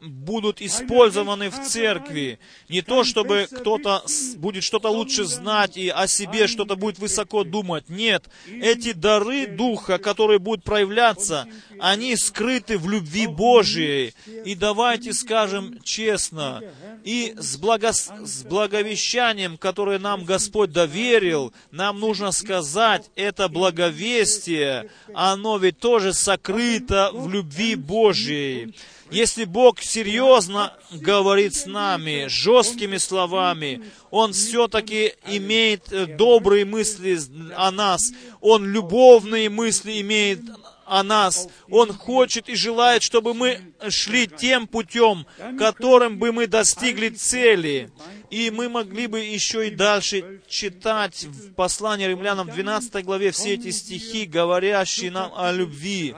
будут использованы в церкви. Не то, чтобы кто-то будет что-то лучше знать и о себе что-то будет высоко думать. Нет, эти дары Духа, которые будут проявляться, они скрыты в любви Божией. И давайте скажем честно, и с, благо... с благовещанием, которое нам Господь доверил, нам нужно сказать, это благовестие, оно ведь тоже сокрыто в любви Божией. Если Бог серьезно говорит с нами, жесткими словами, Он все-таки имеет э, добрые мысли о нас, Он любовные мысли имеет о нас. Он хочет и желает, чтобы мы шли тем путем, которым бы мы достигли цели. И мы могли бы еще и дальше читать в послании римлянам 12 главе все эти стихи, говорящие нам о любви.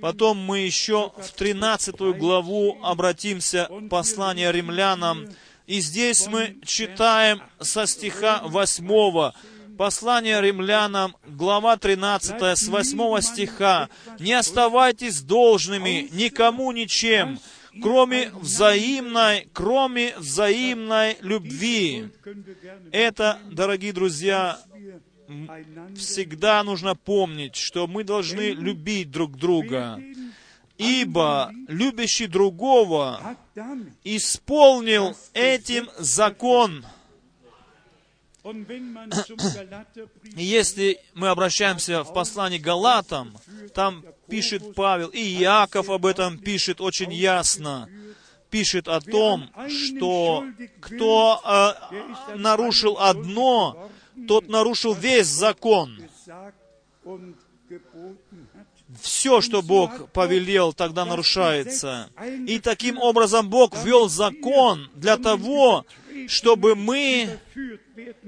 Потом мы еще в 13 главу обратимся послание римлянам. И здесь мы читаем со стиха 8 Послание римлянам, глава 13, с 8 стиха. «Не оставайтесь должными никому ничем, кроме взаимной, кроме взаимной любви». Это, дорогие друзья, всегда нужно помнить, что мы должны любить друг друга, ибо любящий другого исполнил этим закон. Если мы обращаемся в послании Галатам, там пишет Павел, и Иаков об этом пишет очень ясно, пишет о том, что кто э, нарушил одно, тот нарушил весь закон. Все, что Бог повелел, тогда нарушается. И таким образом Бог ввел закон для того, чтобы мы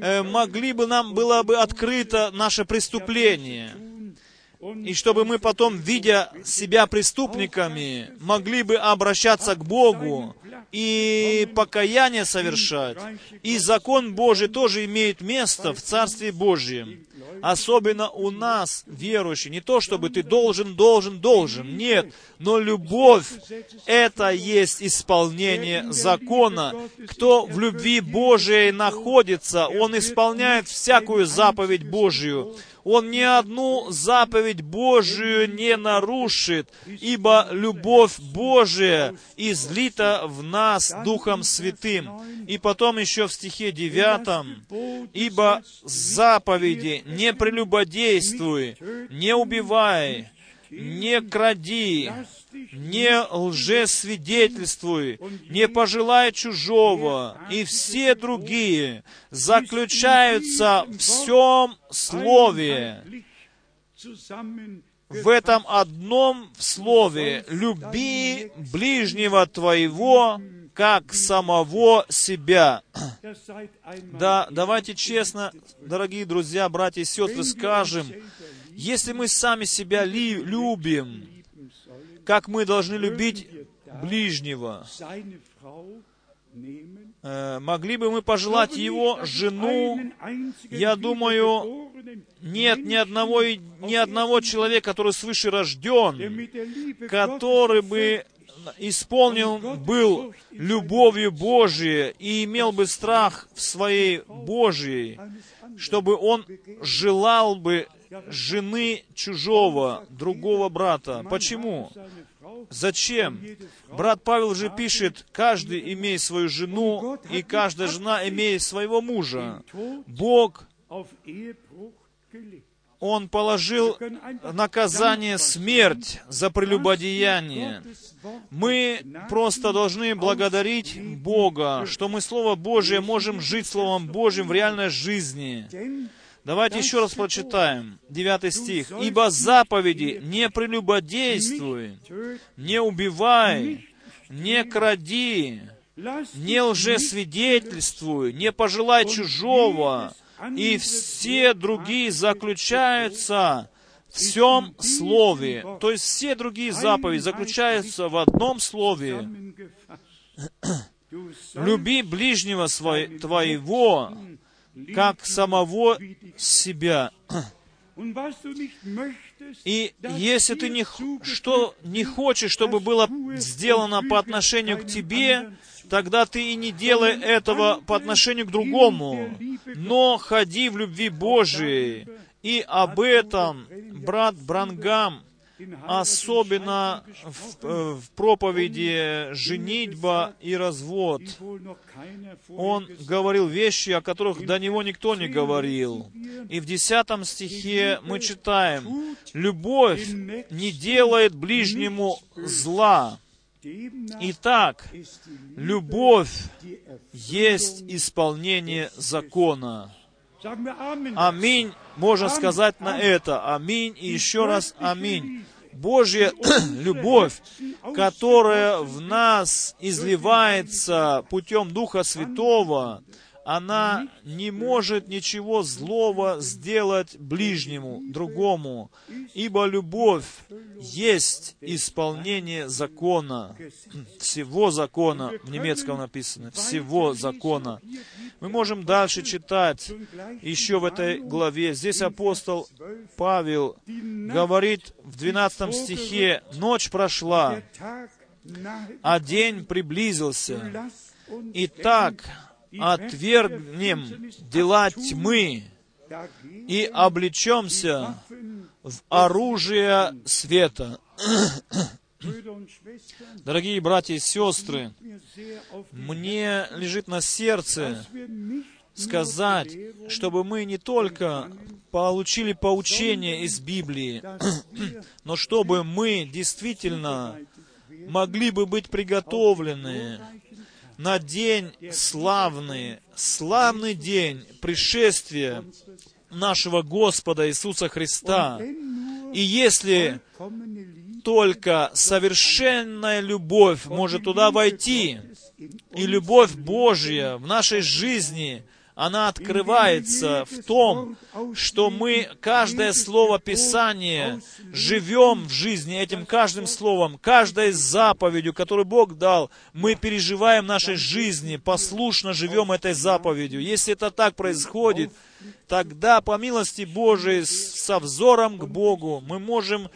э, могли бы, нам было бы открыто наше преступление. И чтобы мы потом, видя себя преступниками, могли бы обращаться к Богу и покаяние совершать. И закон Божий тоже имеет место в Царстве Божьем. Особенно у нас, верующие, не то, чтобы ты должен, должен, должен. Нет, но любовь — это есть исполнение закона. Кто в любви Божией находится, он исполняет всякую заповедь Божию он ни одну заповедь Божию не нарушит, ибо любовь Божия излита в нас Духом Святым. И потом еще в стихе 9, «Ибо заповеди не прелюбодействуй, не убивай, не кради, не лжесвидетельствуй, не пожелай чужого, и все другие заключаются в всем слове. В этом одном слове «люби ближнего твоего, как самого себя». Да, давайте честно, дорогие друзья, братья и сестры, скажем, если мы сами себя любим, как мы должны любить ближнего, э, могли бы мы пожелать его жену, я думаю, нет ни одного, ни одного человека, который свыше рожден, который бы исполнен был любовью Божией и имел бы страх в своей Божьей, чтобы он желал бы жены чужого, другого брата. Почему? Зачем? Брат Павел же пишет, каждый имеет свою жену, и каждая жена имеет своего мужа. Бог, Он положил наказание смерть за прелюбодеяние. Мы просто должны благодарить Бога, что мы Слово Божие можем жить Словом Божьим в реальной жизни. Давайте еще раз прочитаем, 9 стих. «Ибо заповеди не прелюбодействуй, не убивай, не кради, не лжесвидетельствуй, не пожелай чужого, и все другие заключаются в всем слове». То есть все другие заповеди заключаются в одном слове. «Люби ближнего твоего, как самого себя. И если ты не, что, не хочешь, чтобы было сделано по отношению к тебе, тогда ты и не делай этого по отношению к другому, но ходи в любви Божией. И об этом брат Брангам особенно в, э, в проповеди «Женитьба и развод». Он говорил вещи, о которых до него никто не говорил. И в десятом стихе мы читаем, «Любовь не делает ближнему зла». Итак, любовь есть исполнение закона. Аминь. Можно сказать на это. Аминь. И еще раз аминь. Божья любовь, которая в нас изливается путем Духа Святого, она не может ничего злого сделать ближнему, другому, ибо любовь есть исполнение закона, всего закона, в немецком написано, всего закона. Мы можем дальше читать еще в этой главе. Здесь апостол Павел говорит в 12 стихе, «Ночь прошла, а день приблизился. Итак, отвергнем дела тьмы и облечемся в оружие света. Дорогие братья и сестры, мне лежит на сердце сказать, чтобы мы не только получили поучение из Библии, но чтобы мы действительно могли бы быть приготовлены на день славный, славный день пришествия нашего Господа Иисуса Христа. И если только совершенная любовь может туда войти, и любовь Божья в нашей жизни – она открывается в том, что мы каждое слово Писания живем в жизни этим каждым словом, каждой заповедью, которую Бог дал, мы переживаем нашей жизни, послушно живем этой заповедью. Если это так происходит, тогда по милости Божией со взором к Богу мы можем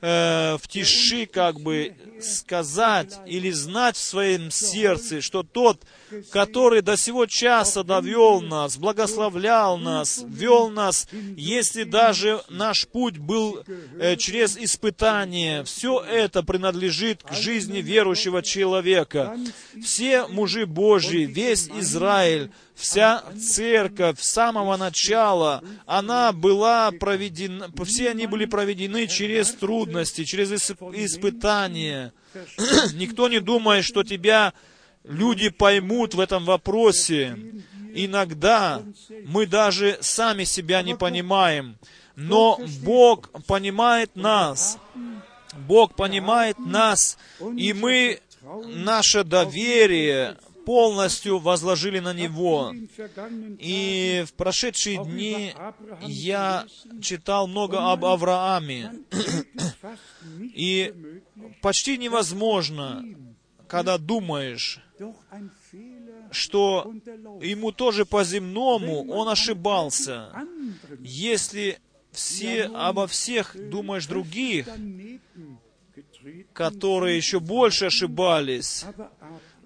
э, в тиши как бы сказать или знать в своем сердце, что тот, который до сего часа довел нас, благословлял нас, вел нас, если даже наш путь был э, через испытание, все это принадлежит к жизни верующего человека. Все мужи Божьи, весь Израиль, вся церковь с самого начала, она была проведена, все они были проведены через трудности, через испытания. Никто не думает, что тебя люди поймут в этом вопросе. Иногда мы даже сами себя не понимаем, но Бог понимает нас. Бог понимает нас, и мы наше доверие полностью возложили на Него. И в прошедшие дни я читал много об Аврааме. И почти невозможно, когда думаешь, что ему тоже по-земному он ошибался. Если все обо всех думаешь других, которые еще больше ошибались,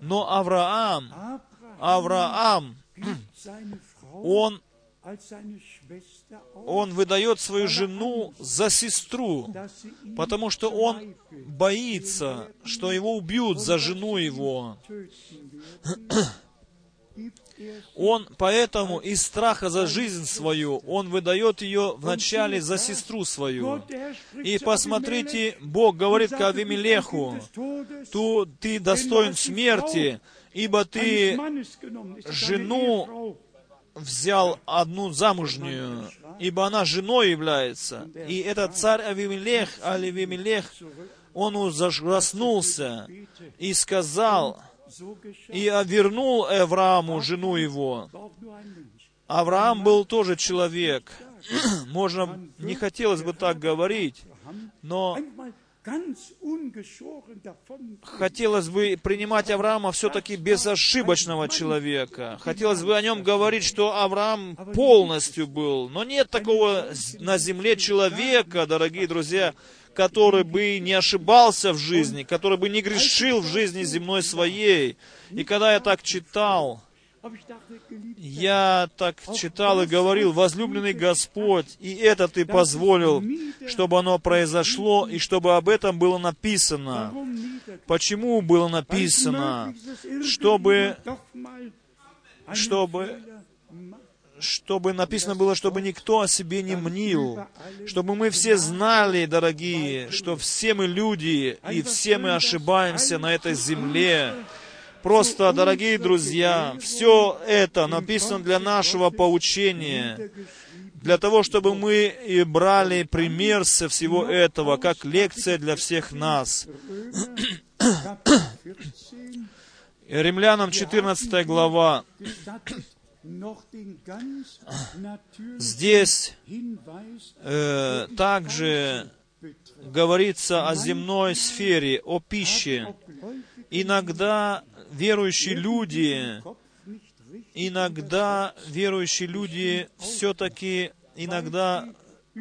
но Авраам, Авраам, он он выдает свою жену за сестру, потому что он боится, что его убьют за жену его. Он поэтому из страха за жизнь свою, он выдает ее вначале за сестру свою. И посмотрите, Бог говорит к Авимелеху, «Ту, ты достоин смерти, ибо ты жену взял одну замужнюю, ибо она женой является. И этот царь Авимелех, Аливимелех, он ужаснулся и сказал, и вернул Аврааму жену его. Авраам был тоже человек. Можно, не хотелось бы так говорить, но Хотелось бы принимать Авраама все-таки безошибочного человека. Хотелось бы о нем говорить, что Авраам полностью был. Но нет такого на земле человека, дорогие друзья, который бы не ошибался в жизни, который бы не грешил в жизни земной своей. И когда я так читал, я так читал и говорил, возлюбленный Господь, и это Ты позволил, чтобы оно произошло, и чтобы об этом было написано. Почему было написано? Чтобы, чтобы, чтобы написано было, чтобы никто о себе не мнил, чтобы мы все знали, дорогие, что все мы люди, и все мы ошибаемся на этой земле, Просто, дорогие друзья, все это написано для нашего поучения, для того, чтобы мы и брали пример со всего этого, как лекция для всех нас. Римлянам 14 глава. Здесь э, также говорится о земной сфере, о пище. Иногда верующие люди, иногда верующие люди все-таки иногда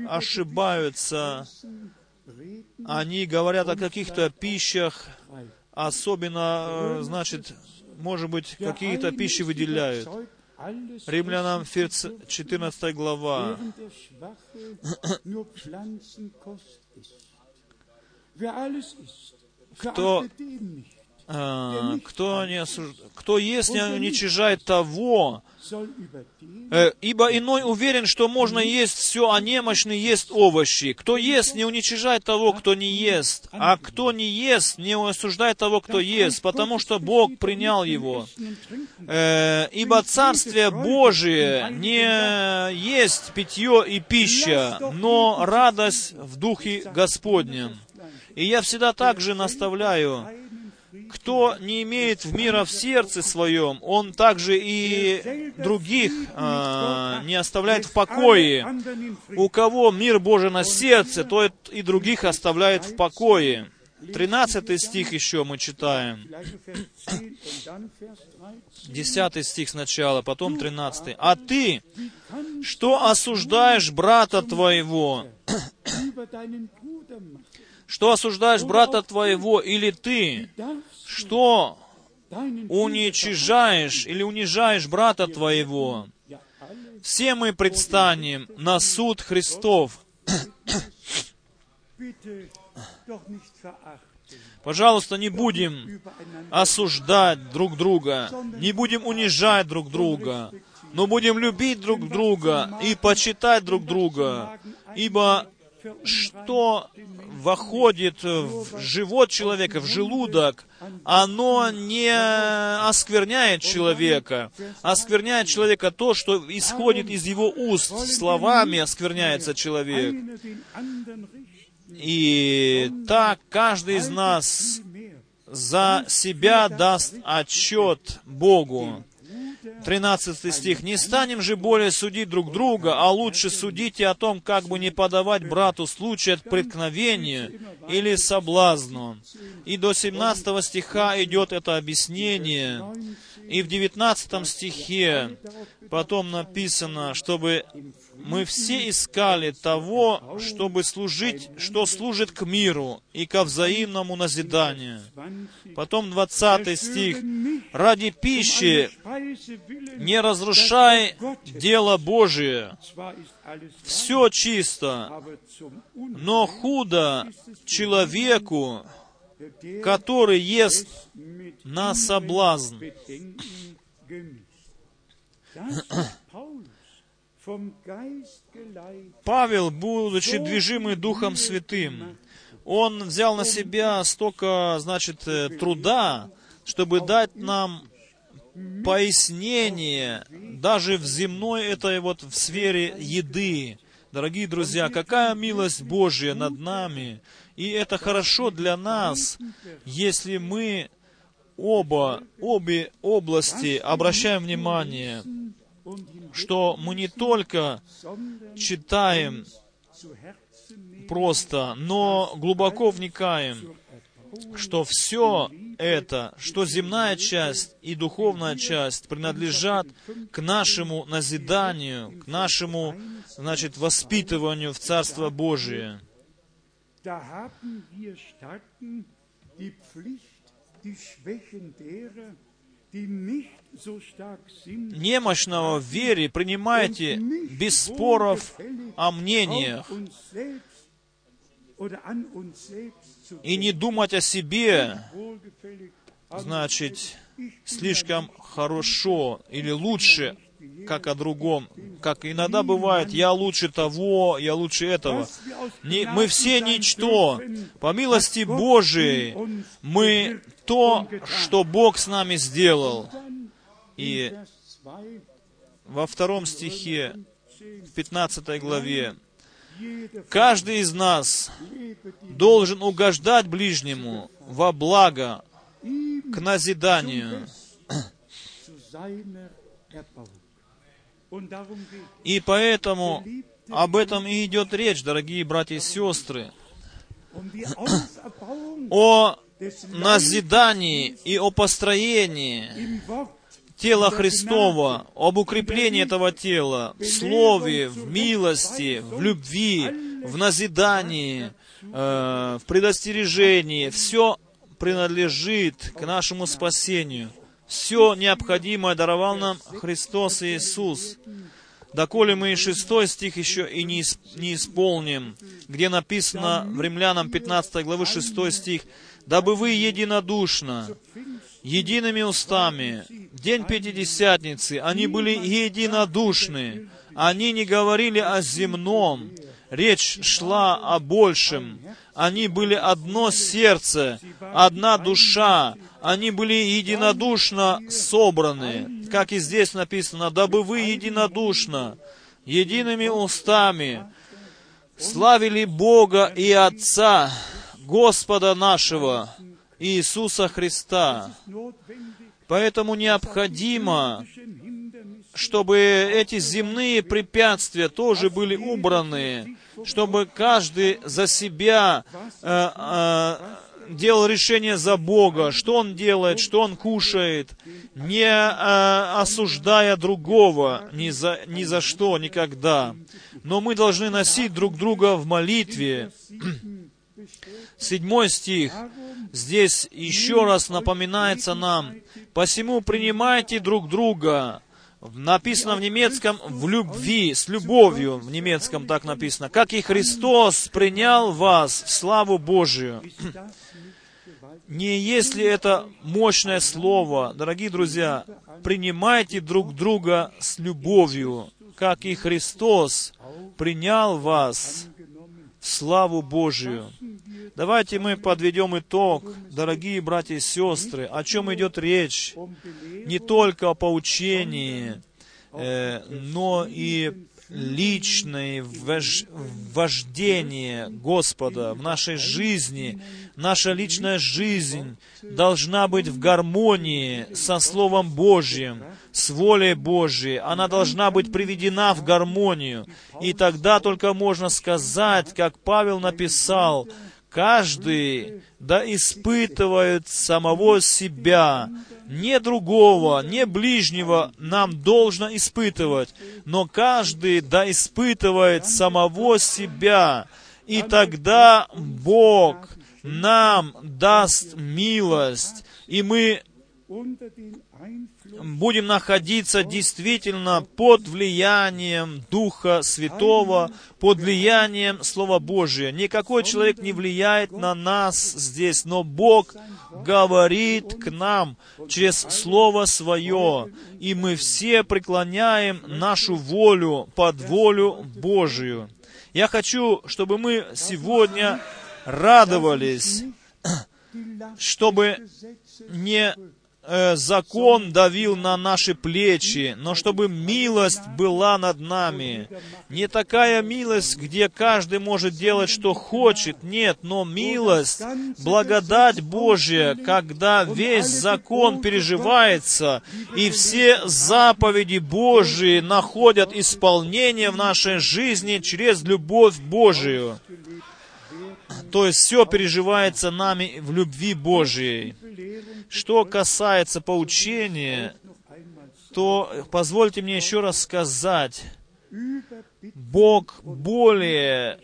ошибаются. Они говорят о каких-то пищах, особенно, э, значит, может быть, какие-то пищи выделяют. Римлянам 14 глава. Кто кто, не осуж... кто ест, не уничижает того, э, ибо иной уверен, что можно есть все, а немощный ест овощи. Кто ест, не уничижает того, кто не ест, а кто не ест, не осуждает того, кто ест, потому что Бог принял его. Э, ибо Царствие Божие не есть питье и пища, но радость в Духе Господнем. И я всегда также наставляю, кто не имеет мира в сердце своем, он также и других а, не оставляет в покое. У кого мир Божий на сердце, то и других оставляет в покое. 13 стих еще мы читаем. 10 стих сначала, потом 13. «А ты, что осуждаешь брата твоего, что осуждаешь брата твоего, или ты, что уничижаешь или унижаешь брата твоего, все мы предстанем на суд Христов. Пожалуйста, не будем осуждать друг друга, не будем унижать друг друга, но будем любить друг друга и почитать друг друга, ибо что воходит в живот человека, в желудок, оно не оскверняет человека. Оскверняет человека то, что исходит из его уст. Словами оскверняется человек. И так каждый из нас за себя даст отчет Богу. 13 стих. «Не станем же более судить друг друга, а лучше судите о том, как бы не подавать брату случай от преткновения или соблазну». И до 17 стиха идет это объяснение. И в 19 стихе потом написано, чтобы мы все искали того, чтобы служить, что служит к миру и ко взаимному назиданию. Потом 20 стих. «Ради пищи не разрушай дело Божие. Все чисто, но худо человеку, который ест на соблазн». Павел, будучи движимый Духом Святым, он взял на себя столько, значит, э, труда, чтобы дать нам пояснение даже в земной этой вот в сфере еды. Дорогие друзья, какая милость Божья над нами. И это хорошо для нас, если мы оба, обе области обращаем внимание что мы не только читаем просто, но глубоко вникаем, что все это, что земная часть и духовная часть принадлежат к нашему назиданию, к нашему, значит, воспитыванию в Царство Божие. Немощного в вере принимайте без споров о мнениях и не думать о себе, значит, слишком хорошо или лучше, как о другом. Как иногда бывает, я лучше того, я лучше этого. Не, мы все ничто. По милости Божией мы то, что Бог с нами сделал. И во втором стихе, в 15 главе, каждый из нас должен угождать ближнему во благо, к назиданию. И поэтому об этом и идет речь, дорогие братья и сестры, о назидании и о построении тела Христова, об укреплении этого тела в слове, в милости, в любви, в назидании, э, в предостережении. Все принадлежит к нашему спасению. Все необходимое даровал нам Христос Иисус. Доколе мы и шестой стих еще и не, не исполним, где написано в Римлянам 15 главы 6 стих, «Дабы вы единодушно, едиными устами. День Пятидесятницы они были единодушны. Они не говорили о земном. Речь шла о большем. Они были одно сердце, одна душа. Они были единодушно собраны. Как и здесь написано, дабы вы единодушно, едиными устами, славили Бога и Отца, Господа нашего, Иисуса Христа. Поэтому необходимо, чтобы эти земные препятствия тоже были убраны, чтобы каждый за себя э, э, делал решение за Бога, что он делает, что он кушает, не э, осуждая другого ни за, ни за что, никогда. Но мы должны носить друг друга в молитве. Седьмой стих. Здесь еще раз напоминается нам, «Посему принимайте друг друга». Написано в немецком «в любви», с любовью, в немецком так написано, «как и Христос принял вас в славу Божию». Не если это мощное слово, дорогие друзья, принимайте друг друга с любовью, как и Христос принял вас славу Божию. Давайте мы подведем итог, дорогие братья и сестры, о чем идет речь. Не только о поучении, э, но и личное вож- вождение Господа в нашей жизни, наша личная жизнь должна быть в гармонии со Словом Божьим, с волей Божьей. Она должна быть приведена в гармонию. И тогда только можно сказать, как Павел написал, каждый да испытывает самого себя, не другого, не ближнего нам должно испытывать, но каждый да испытывает самого себя, и тогда Бог нам даст милость, и мы будем находиться действительно под влиянием Духа Святого, под влиянием Слова Божия. Никакой человек не влияет на нас здесь, но Бог говорит к нам через Слово Свое, и мы все преклоняем нашу волю под волю Божию. Я хочу, чтобы мы сегодня радовались, чтобы не э, закон давил на наши плечи, но чтобы милость была над нами. Не такая милость, где каждый может делать, что хочет, нет, но милость, благодать Божья, когда весь закон переживается, и все заповеди Божьи находят исполнение в нашей жизни через любовь Божию. То есть все переживается нами в любви Божьей. Что касается поучения, то позвольте мне еще раз сказать, Бог более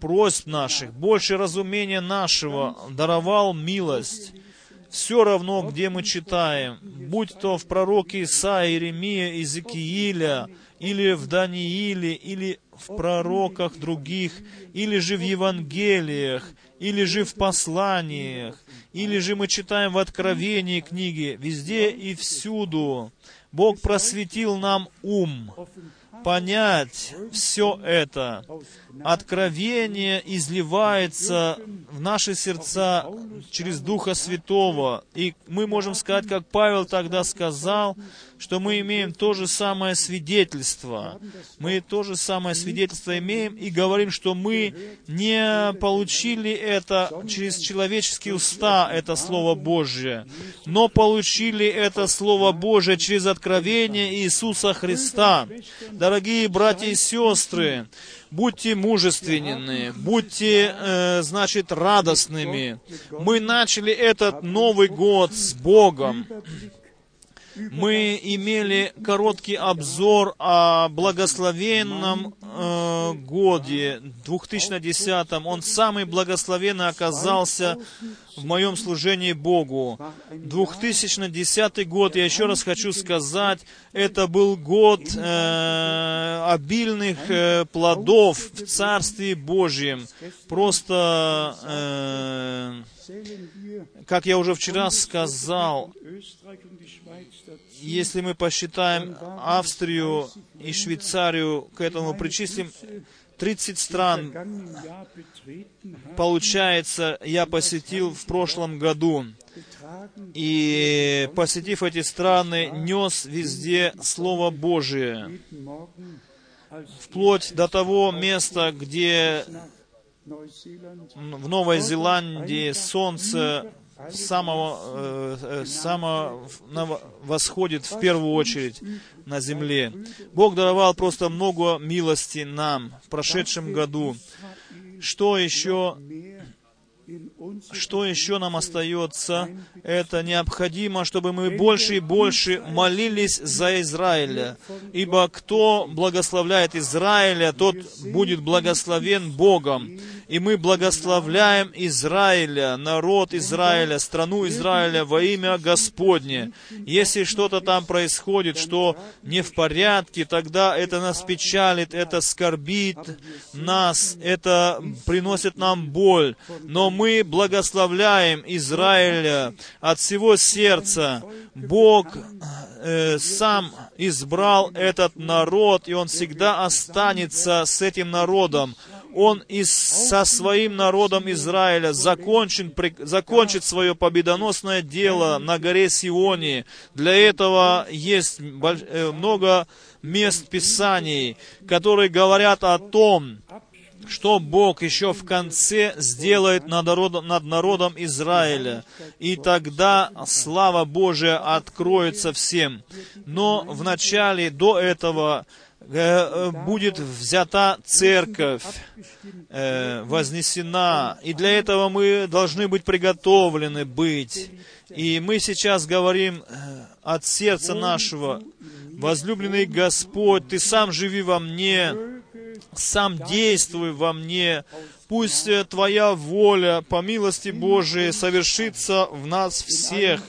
просьб наших, больше разумения нашего даровал милость. Все равно, где мы читаем, будь то в пророке Исаии, Иеремия, Иезекииля, или в Данииле, или в пророках других, или же в Евангелиях, или же в посланиях, или же мы читаем в Откровении книги, везде и всюду. Бог просветил нам ум, понять все это. Откровение изливается в наши сердца через Духа Святого. И мы можем сказать, как Павел тогда сказал, что мы имеем то же самое свидетельство. Мы то же самое свидетельство имеем и говорим, что мы не получили это через человеческие уста, это Слово Божье, но получили это Слово Божье через откровение Иисуса Христа. Дорогие братья и сестры, будьте мужественны, будьте, э, значит, радостными. Мы начали этот Новый год с Богом мы имели короткий обзор о благословенном э, годе 2010. Он самый благословенный оказался в моем служении Богу. 2010 год, я еще раз хочу сказать, это был год э, обильных э, плодов в Царстве Божьем. Просто, э, как я уже вчера сказал, если мы посчитаем Австрию и Швейцарию, к этому причислим 30 стран, получается, я посетил в прошлом году. И, посетив эти страны, нес везде Слово Божие. Вплоть до того места, где в Новой Зеландии солнце самого, э, самого восходит в первую очередь на земле. Бог даровал просто много милости нам в прошедшем году. Что еще что еще нам остается? Это необходимо, чтобы мы больше и больше молились за Израиля. Ибо кто благословляет Израиля, тот будет благословен Богом. И мы благословляем Израиля, народ Израиля, страну Израиля во имя Господне. Если что-то там происходит, что не в порядке, тогда это нас печалит, это скорбит нас, это приносит нам боль. Но мы благословляем Израиля от всего сердца. Бог э, сам избрал этот народ, и он всегда останется с этим народом. Он и со своим народом Израиля закончит, закончит свое победоносное дело на горе Сионе. Для этого есть э, много мест Писаний, которые говорят о том, что Бог еще в конце сделает над народом, над народом Израиля. И тогда слава Божия откроется всем. Но в начале, до этого, э, э, будет взята церковь, э, вознесена. И для этого мы должны быть приготовлены быть. И мы сейчас говорим от сердца нашего, возлюбленный Господь, Ты сам живи во мне, сам действуй во мне. Пусть э, Твоя воля, по милости Божией, совершится в нас всех,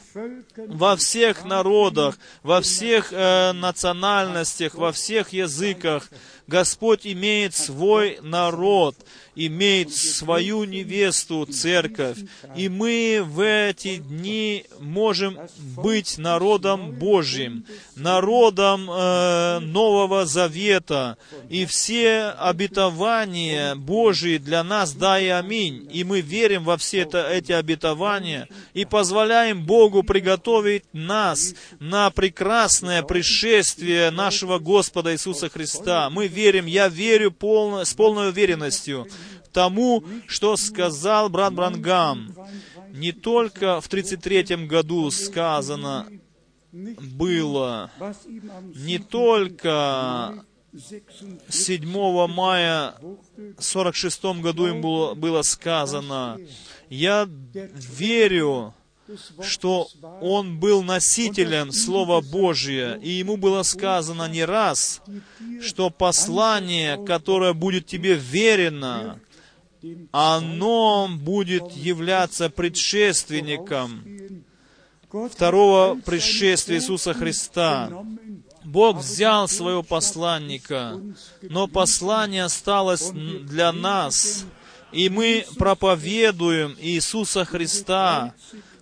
во всех народах, во всех э, национальностях, во всех языках. Господь имеет свой народ, имеет свою невесту, церковь. И мы в эти дни можем быть народом Божьим, народом э, Нового Завета. И все обетования Божьи для нас, да и аминь. И мы верим во все это, эти обетования и позволяем Богу приготовить нас на прекрасное пришествие нашего Господа Иисуса Христа. Мы верим, я верю полно, с полной уверенностью, тому, что сказал брат Брангам. Не только в 33 году сказано было, не только 7 мая 46 году им было, было сказано, я верю, что он был носителем Слова Божия, и ему было сказано не раз, что послание, которое будет тебе верено, оно будет являться предшественником второго пришествия Иисуса Христа. Бог взял своего посланника, но послание осталось для нас, и мы проповедуем Иисуса Христа,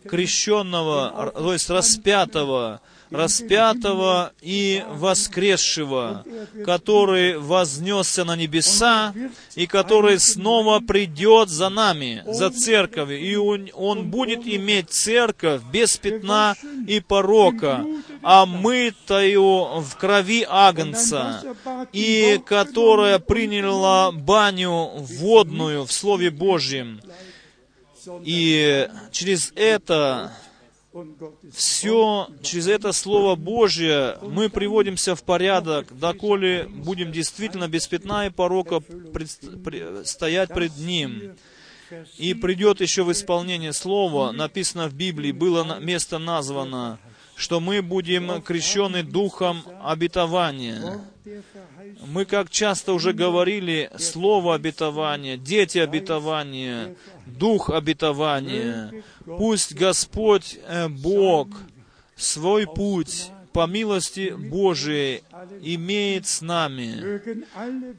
крещенного, то есть распятого, распятого и воскресшего, который вознесся на небеса и который снова придет за нами, за церковью, и он, он будет иметь церковь без пятна и порока, а мытою в крови Агнца, и которая приняла баню водную в Слове Божьем. И через это все через это Слово Божье мы приводимся в порядок, доколе будем действительно без пятна и порока пред, при, стоять пред Ним. И придет еще в исполнение Слова, написано в Библии, было место названо, что мы будем крещены Духом обетования. Мы, как часто уже говорили, Слово обетования, дети обетования, Дух обетования. Пусть Господь э, Бог свой путь по милости Божией имеет с нами.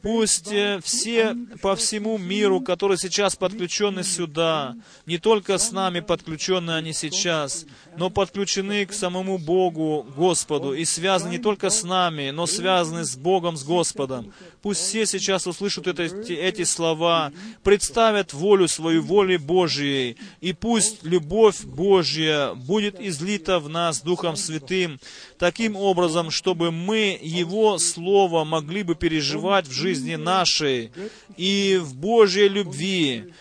Пусть э, все по всему миру, которые сейчас подключены сюда, не только с нами подключены они сейчас, но подключены к самому Богу, Господу, и связаны не только с нами, но связаны с Богом, с Господом. Пусть все сейчас услышат это, эти, слова, представят волю свою воле Божией, и пусть любовь Божья будет излита в нас Духом Святым, таким образом, чтобы мы Его Слово могли бы переживать в жизни нашей и в Божьей любви,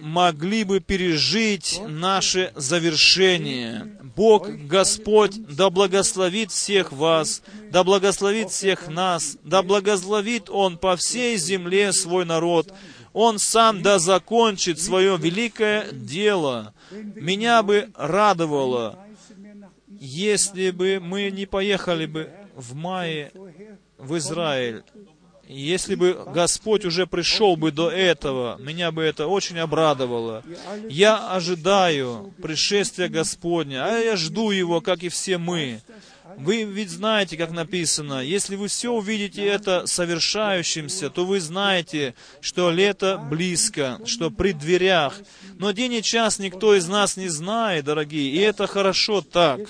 могли бы пережить наше завершение. Бог, Господь, да благословит всех вас, да благословит всех нас, да благословит Он по всей земле свой народ. Он сам да закончит свое великое дело. Меня бы радовало, если бы мы не поехали бы в мае в Израиль, если бы Господь уже пришел бы до этого, меня бы это очень обрадовало. Я ожидаю пришествия Господня, а я жду Его, как и все мы. Вы ведь знаете, как написано, если вы все увидите это совершающимся, то вы знаете, что лето близко, что при дверях. Но день и час никто из нас не знает, дорогие, и это хорошо так.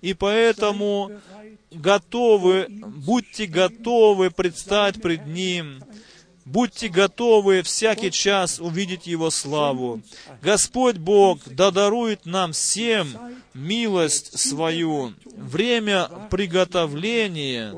И поэтому готовы, будьте готовы предстать пред Ним. Будьте готовы всякий час увидеть Его славу. Господь Бог да дарует нам всем милость свою, время приготовления,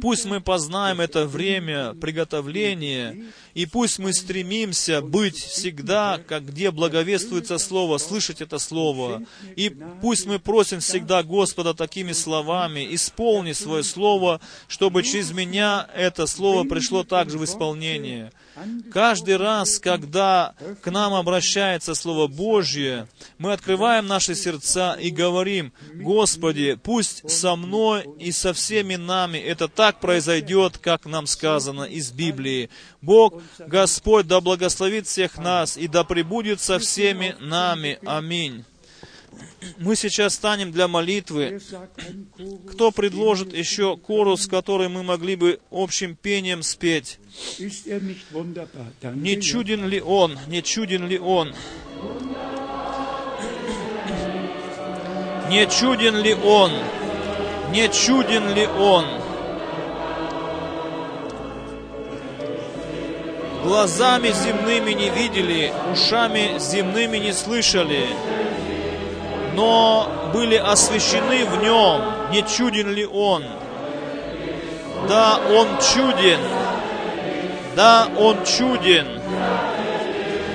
Пусть мы познаем это время приготовления, и пусть мы стремимся быть всегда, как где благовествуется Слово, слышать это Слово. И пусть мы просим всегда Господа такими словами, исполни свое Слово, чтобы через меня это Слово пришло также в исполнение. Каждый раз, когда к нам обращается Слово Божье, мы открываем наши сердца и говорим, Господи, пусть со мной и со всеми нами это так произойдет, как нам сказано из Библии. Бог, Господь, да благословит всех нас и да пребудет со всеми нами. Аминь. Мы сейчас станем для молитвы. Кто предложит еще корус, который мы могли бы общим пением спеть? Не чуден ли он? Не чуден ли он? Не чуден ли он? Не чуден ли он? Глазами земными не видели, ушами земными не слышали, но были освящены в нем. Не чуден ли он? Да, он чуден. Да, он чуден.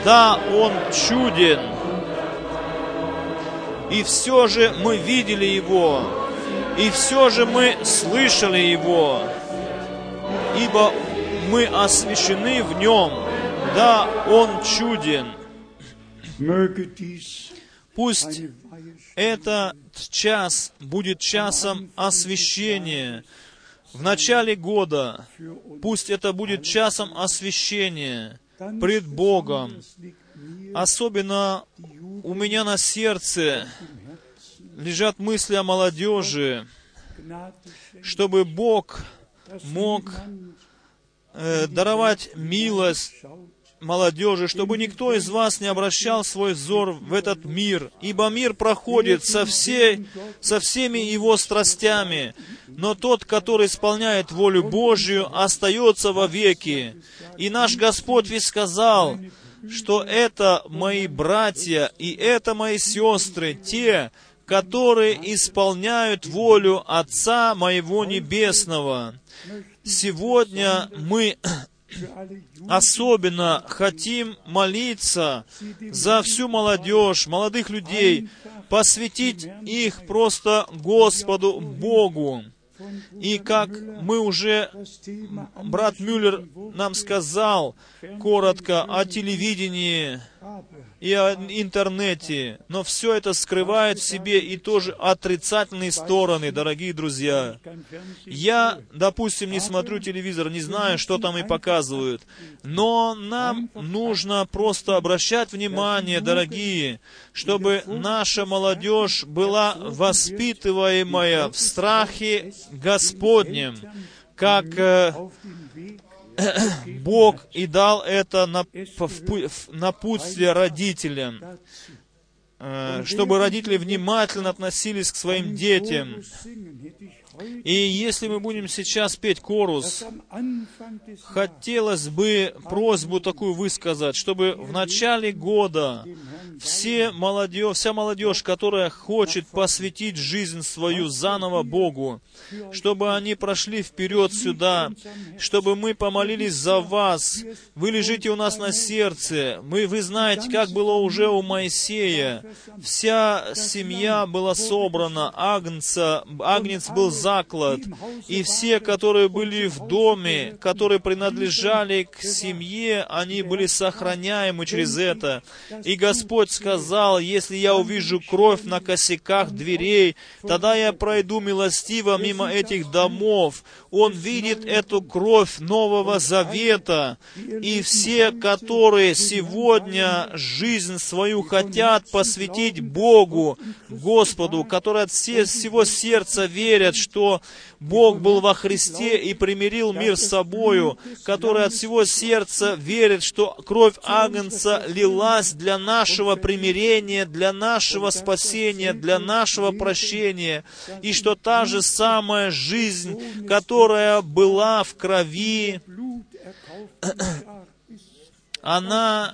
Да, он чуден. И все же мы видели его, и все же мы слышали его, ибо мы освящены в нем. Да, он чуден. Пусть этот час будет часом освящения. В начале года пусть это будет часом освящения пред Богом. Особенно у меня на сердце лежат мысли о молодежи, чтобы Бог мог э, даровать милость молодежи, чтобы никто из вас не обращал свой взор в этот мир, ибо мир проходит со, всей, со всеми его страстями, но тот, который исполняет волю Божью, остается во веки. И наш Господь ведь сказал, что это мои братья и это мои сестры, те, которые исполняют волю Отца моего Небесного. Сегодня мы особенно хотим молиться за всю молодежь, молодых людей, посвятить их просто Господу Богу. И как мы уже, брат Мюллер нам сказал коротко о телевидении, и о интернете, но все это скрывает в себе и тоже отрицательные стороны, дорогие друзья. Я, допустим, не смотрю телевизор, не знаю, что там и показывают, но нам нужно просто обращать внимание, дорогие, чтобы наша молодежь была воспитываемая в страхе Господнем, как э, Бог и дал это напутствие родителям, э, чтобы родители внимательно относились к своим детям. И если мы будем сейчас петь корус, хотелось бы просьбу такую высказать, чтобы в начале года все молодежь, вся молодежь, которая хочет посвятить жизнь свою заново Богу, чтобы они прошли вперед сюда, чтобы мы помолились за вас. Вы лежите у нас на сердце. Мы, вы знаете, как было уже у Моисея. Вся семья была собрана, агнца, агнец был заклад, и все, которые были в доме, которые принадлежали к семье, они были сохраняемы через это. И Господь сказал, если я увижу кровь на косяках дверей, тогда я пройду милостиво мимо этих домов. Он видит эту кровь Нового Завета. И все, которые сегодня жизнь свою хотят посвятить Богу, Господу, которые от всего сердца верят, что Бог был во Христе и примирил мир с собою, которые от всего сердца верят, что кровь Агнца лилась для нашего примирения, для нашего спасения, для нашего прощения, и что та же самая жизнь, которая была в крови, она,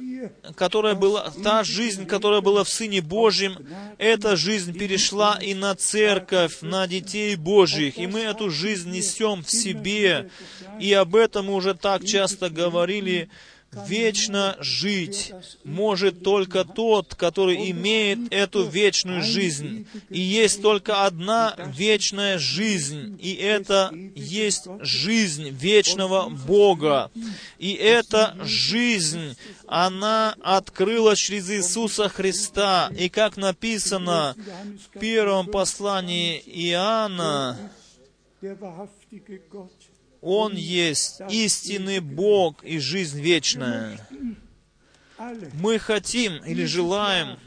которая была, та жизнь, которая была в Сыне Божьем, эта жизнь перешла и на церковь, на детей Божьих, и мы эту жизнь несем в себе, и об этом мы уже так часто говорили, Вечно жить может только тот, который имеет эту вечную жизнь. И есть только одна вечная жизнь, и это есть жизнь вечного Бога. И эта жизнь, она открылась через Иисуса Христа. И как написано в первом послании Иоанна, он есть истинный Бог и жизнь вечная. Мы хотим или желаем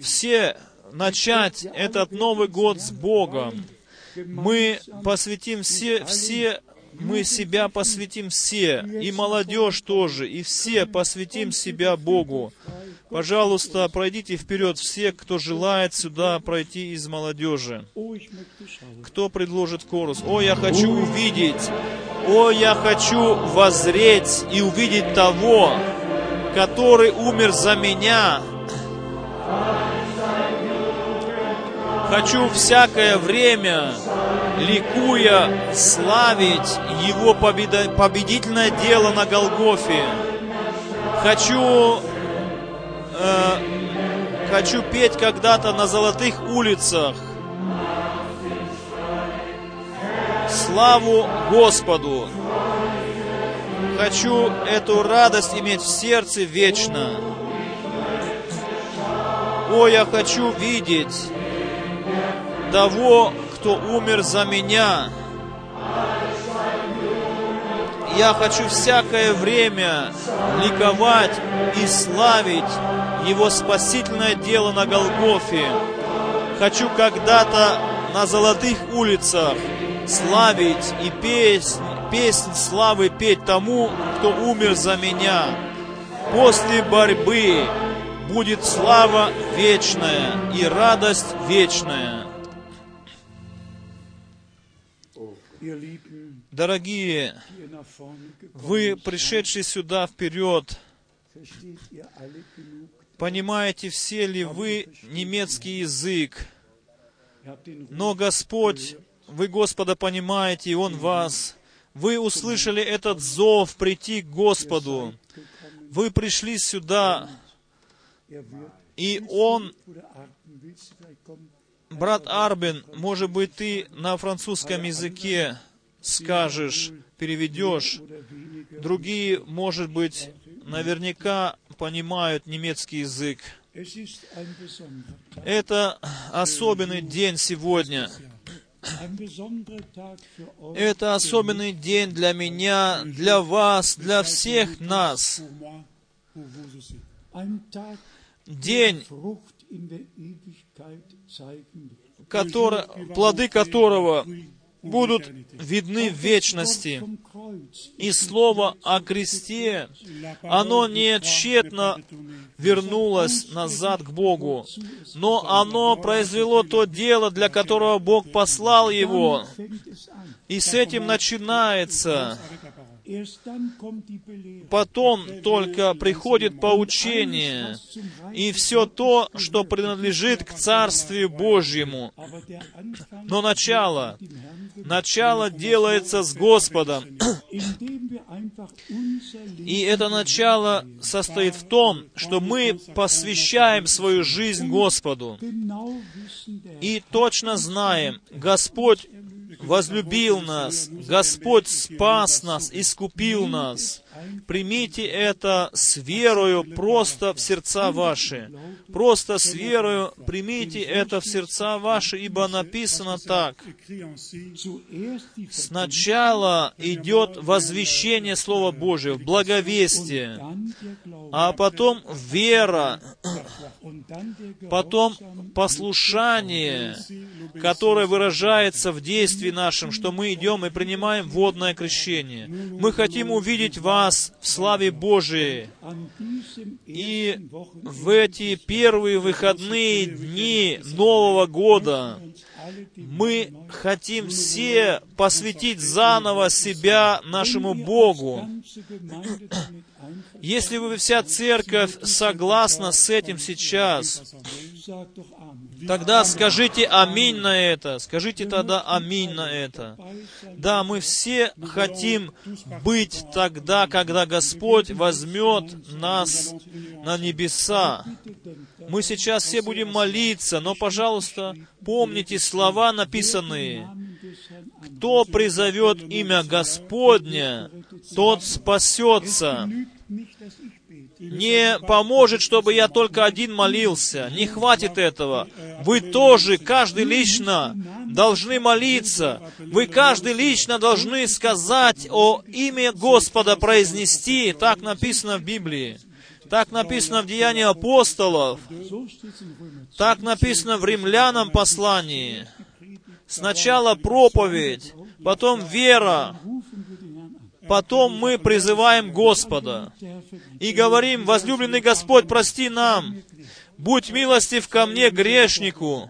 все начать этот Новый год с Богом. Мы посвятим все, все мы себя посвятим все, и молодежь тоже, и все посвятим себя Богу. Пожалуйста, пройдите вперед все, кто желает сюда пройти из молодежи. Кто предложит корус? О, я хочу увидеть, о, я хочу возреть и увидеть того, который умер за меня. Хочу всякое время, ликуя, славить Его победительное дело на Голгофе. Хочу э, хочу петь когда-то на золотых улицах. Славу Господу! Хочу эту радость иметь в сердце вечно. О, я хочу видеть того, кто умер за меня. Я хочу всякое время ликовать и славить Его спасительное дело на Голгофе. Хочу когда-то на золотых улицах славить и песнь, песнь славы петь тому, кто умер за меня. После борьбы будет слава вечная и радость вечная. Дорогие, вы, пришедшие сюда вперед, понимаете все ли вы немецкий язык? Но Господь, вы Господа понимаете, и Он вас. Вы услышали этот зов прийти к Господу. Вы пришли сюда, и Он Брат Арбин, может быть, ты на французском языке скажешь, переведешь. Другие, может быть, наверняка понимают немецкий язык. Это особенный день сегодня. Это особенный день для меня, для вас, для всех нас. День, который, плоды которого будут видны в вечности. И слово о кресте, оно не тщетно вернулось назад к Богу, но оно произвело то дело, для которого Бог послал его. И с этим начинается Потом только приходит поучение и все то, что принадлежит к Царствию Божьему. Но начало, начало делается с Господом. И это начало состоит в том, что мы посвящаем свою жизнь Господу. И точно знаем, Господь возлюбил нас, Господь спас нас, искупил нас. Примите это с верою просто в сердца ваши. Просто с верою примите это в сердца ваши, ибо написано так. Сначала идет возвещение Слова Божьего, благовестие, а потом вера, потом послушание, которое выражается в действии нашем, что мы идем и принимаем водное крещение. Мы хотим увидеть вас нас в славе Божией. И в эти первые выходные дни Нового года Мы хотим все посвятить заново себя нашему Богу. Если вы вся церковь согласна с этим сейчас, тогда скажите аминь на это. Скажите тогда аминь на это. Да, мы все хотим быть тогда, когда Господь возьмет нас на небеса. Мы сейчас все будем молиться, но, пожалуйста, помните слова написанные. Кто призовет имя Господня, тот спасется. Не поможет, чтобы я только один молился. Не хватит этого. Вы тоже, каждый лично, должны молиться. Вы каждый лично должны сказать о имя Господа, произнести. Так написано в Библии. Так написано в Деянии апостолов. Так написано в Римлянам послании. Сначала проповедь, потом вера, потом мы призываем Господа и говорим, возлюбленный Господь, прости нам, будь милостив ко мне, грешнику,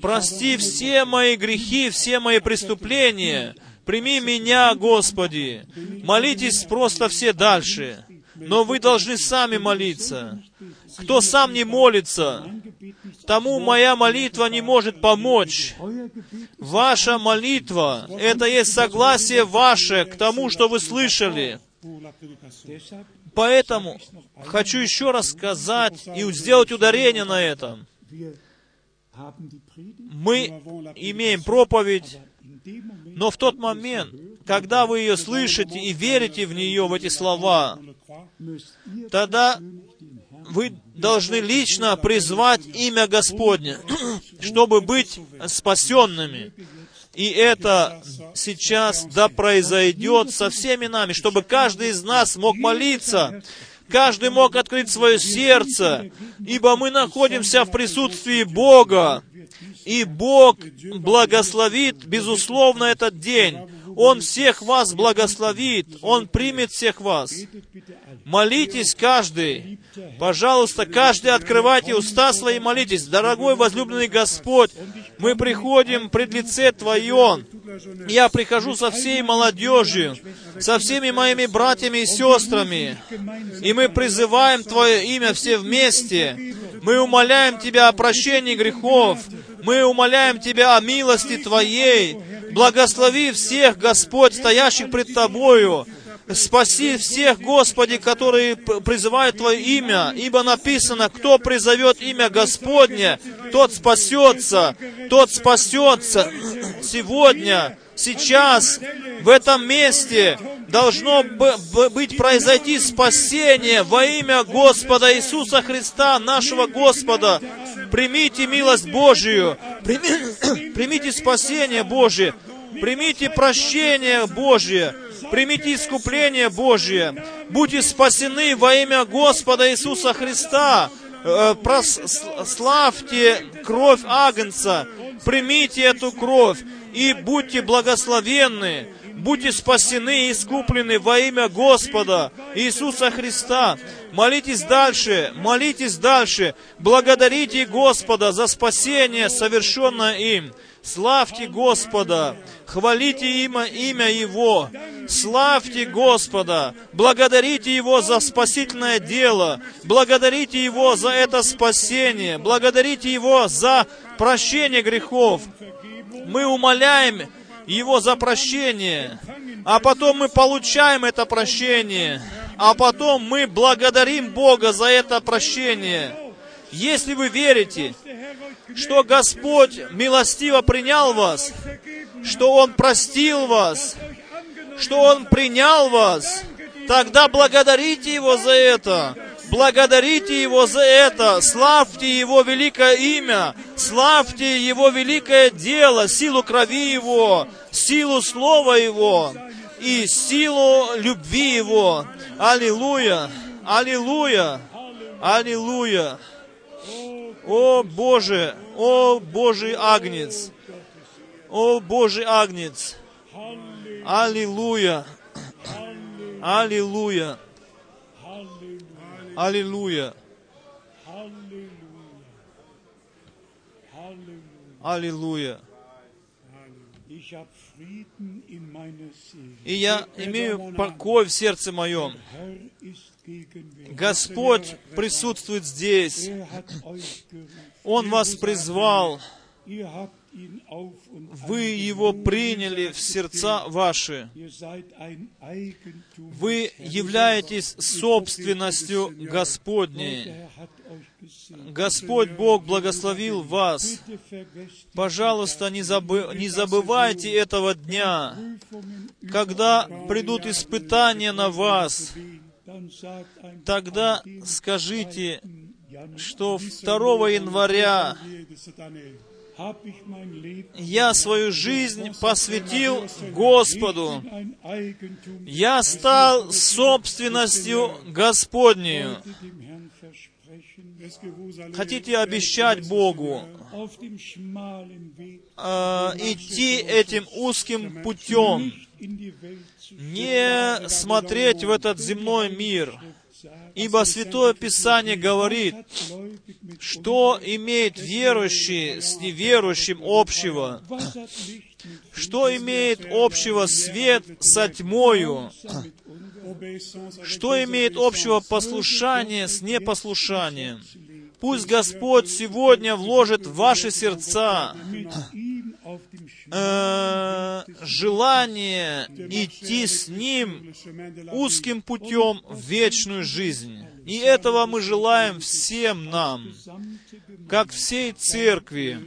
прости все мои грехи, все мои преступления, прими меня, Господи. Молитесь просто все дальше. Но вы должны сами молиться. Кто сам не молится, тому моя молитва не может помочь. Ваша молитва — это есть согласие ваше к тому, что вы слышали. Поэтому хочу еще раз сказать и сделать ударение на этом. Мы имеем проповедь, но в тот момент, когда вы ее слышите и верите в нее, в эти слова, тогда вы должны лично призвать имя Господне, чтобы быть спасенными. И это сейчас да произойдет со всеми нами, чтобы каждый из нас мог молиться, каждый мог открыть свое сердце, ибо мы находимся в присутствии Бога, и Бог благословит, безусловно, этот день. Он всех вас благословит, Он примет всех вас. Молитесь каждый. Пожалуйста, каждый открывайте уста свои, молитесь. Дорогой возлюбленный Господь, мы приходим пред лице Твое. Я прихожу со всей молодежью, со всеми моими братьями и сестрами, и мы призываем Твое имя все вместе. Мы умоляем Тебя о прощении грехов. Мы умоляем Тебя о милости Твоей. Благослови всех, Господь, стоящих пред Тобою. Спаси всех, Господи, которые призывают Твое имя, ибо написано, кто призовет имя Господне, тот спасется, тот спасется. Сегодня, сейчас, в этом месте должно быть произойти спасение во имя Господа Иисуса Христа, нашего Господа. Примите милость Божию, примите спасение Божие, примите прощение Божие, примите искупление Божие, будьте спасены во имя Господа Иисуса Христа, э, прославьте кровь Агнца, примите эту кровь и будьте благословенны, будьте спасены и искуплены во имя Господа Иисуса Христа. Молитесь дальше, молитесь дальше, благодарите Господа за спасение, совершенное им. Славьте Господа, хвалите имя, имя Его, славьте Господа, благодарите Его за спасительное дело, благодарите Его за это спасение, благодарите Его за прощение грехов. Мы умоляем Его за прощение, а потом мы получаем это прощение, а потом мы благодарим Бога за это прощение. Если вы верите, что Господь милостиво принял вас, что Он простил вас, что Он принял вас, тогда благодарите Его за это. Благодарите Его за это, славьте Его великое имя, славьте Его великое дело, силу крови Его, силу Слова Его и силу любви Его. Аллилуйя! Аллилуйя! Аллилуйя! О Боже, о Божий Агнец, о Божий Агнец, Аллилуйя, Аллилуйя, Аллилуйя, Аллилуйя. И я имею покой в сердце моем. Господь присутствует здесь. Er. Он вас призвал. Вы Его приняли в сердца ваши. Вы являетесь собственностью Господней. Господь Бог благословил вас. Пожалуйста, не, забы- не забывайте этого дня, когда придут испытания на вас. Тогда скажите, что 2 января я свою жизнь посвятил Господу. Я стал собственностью Господнею. Хотите обещать Богу э, идти этим узким путем, не смотреть в этот земной мир. Ибо Святое Писание говорит, что имеет верующий с неверующим общего, что имеет общего свет со тьмою, что имеет общего послушание с непослушанием. Пусть Господь сегодня вложит в ваши сердца э, желание идти с Ним узким путем в вечную жизнь. И этого мы желаем всем нам, как всей церкви,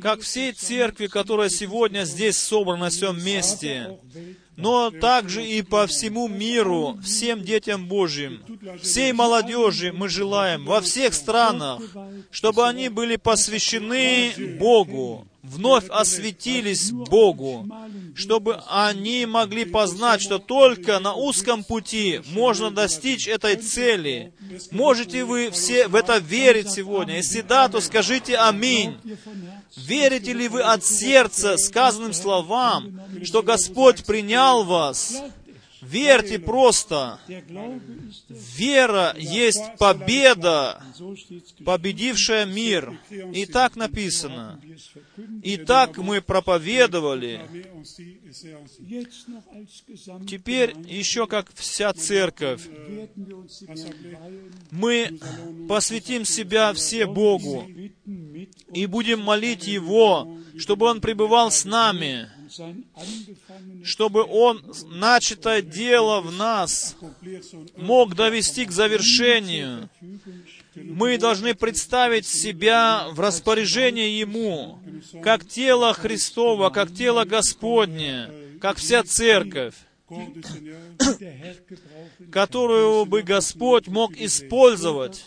как всей церкви, которая сегодня здесь собрана на всем месте, но также и по всему миру, всем детям Божьим, всей молодежи мы желаем во всех странах, чтобы они были посвящены Богу, вновь осветились Богу, чтобы они могли познать, что только на узком пути можно достичь этой цели. Можете вы все в это верить сегодня? Если да, то скажите «Аминь». Верите ли вы от сердца сказанным словам, что Господь принял вас? Верьте просто. Вера есть победа, победившая мир. И так написано. И так мы проповедовали. Gesamt Теперь еще как вся церковь, weihen, мы посвятим себя все Богу и будем молить Его, чтобы Он пребывал с нами, чтобы Он начатое дело в нас мог довести к завершению. Мы должны представить себя в распоряжение Ему, как тело Христово, как тело Господне, как вся церковь, которую бы Господь мог использовать.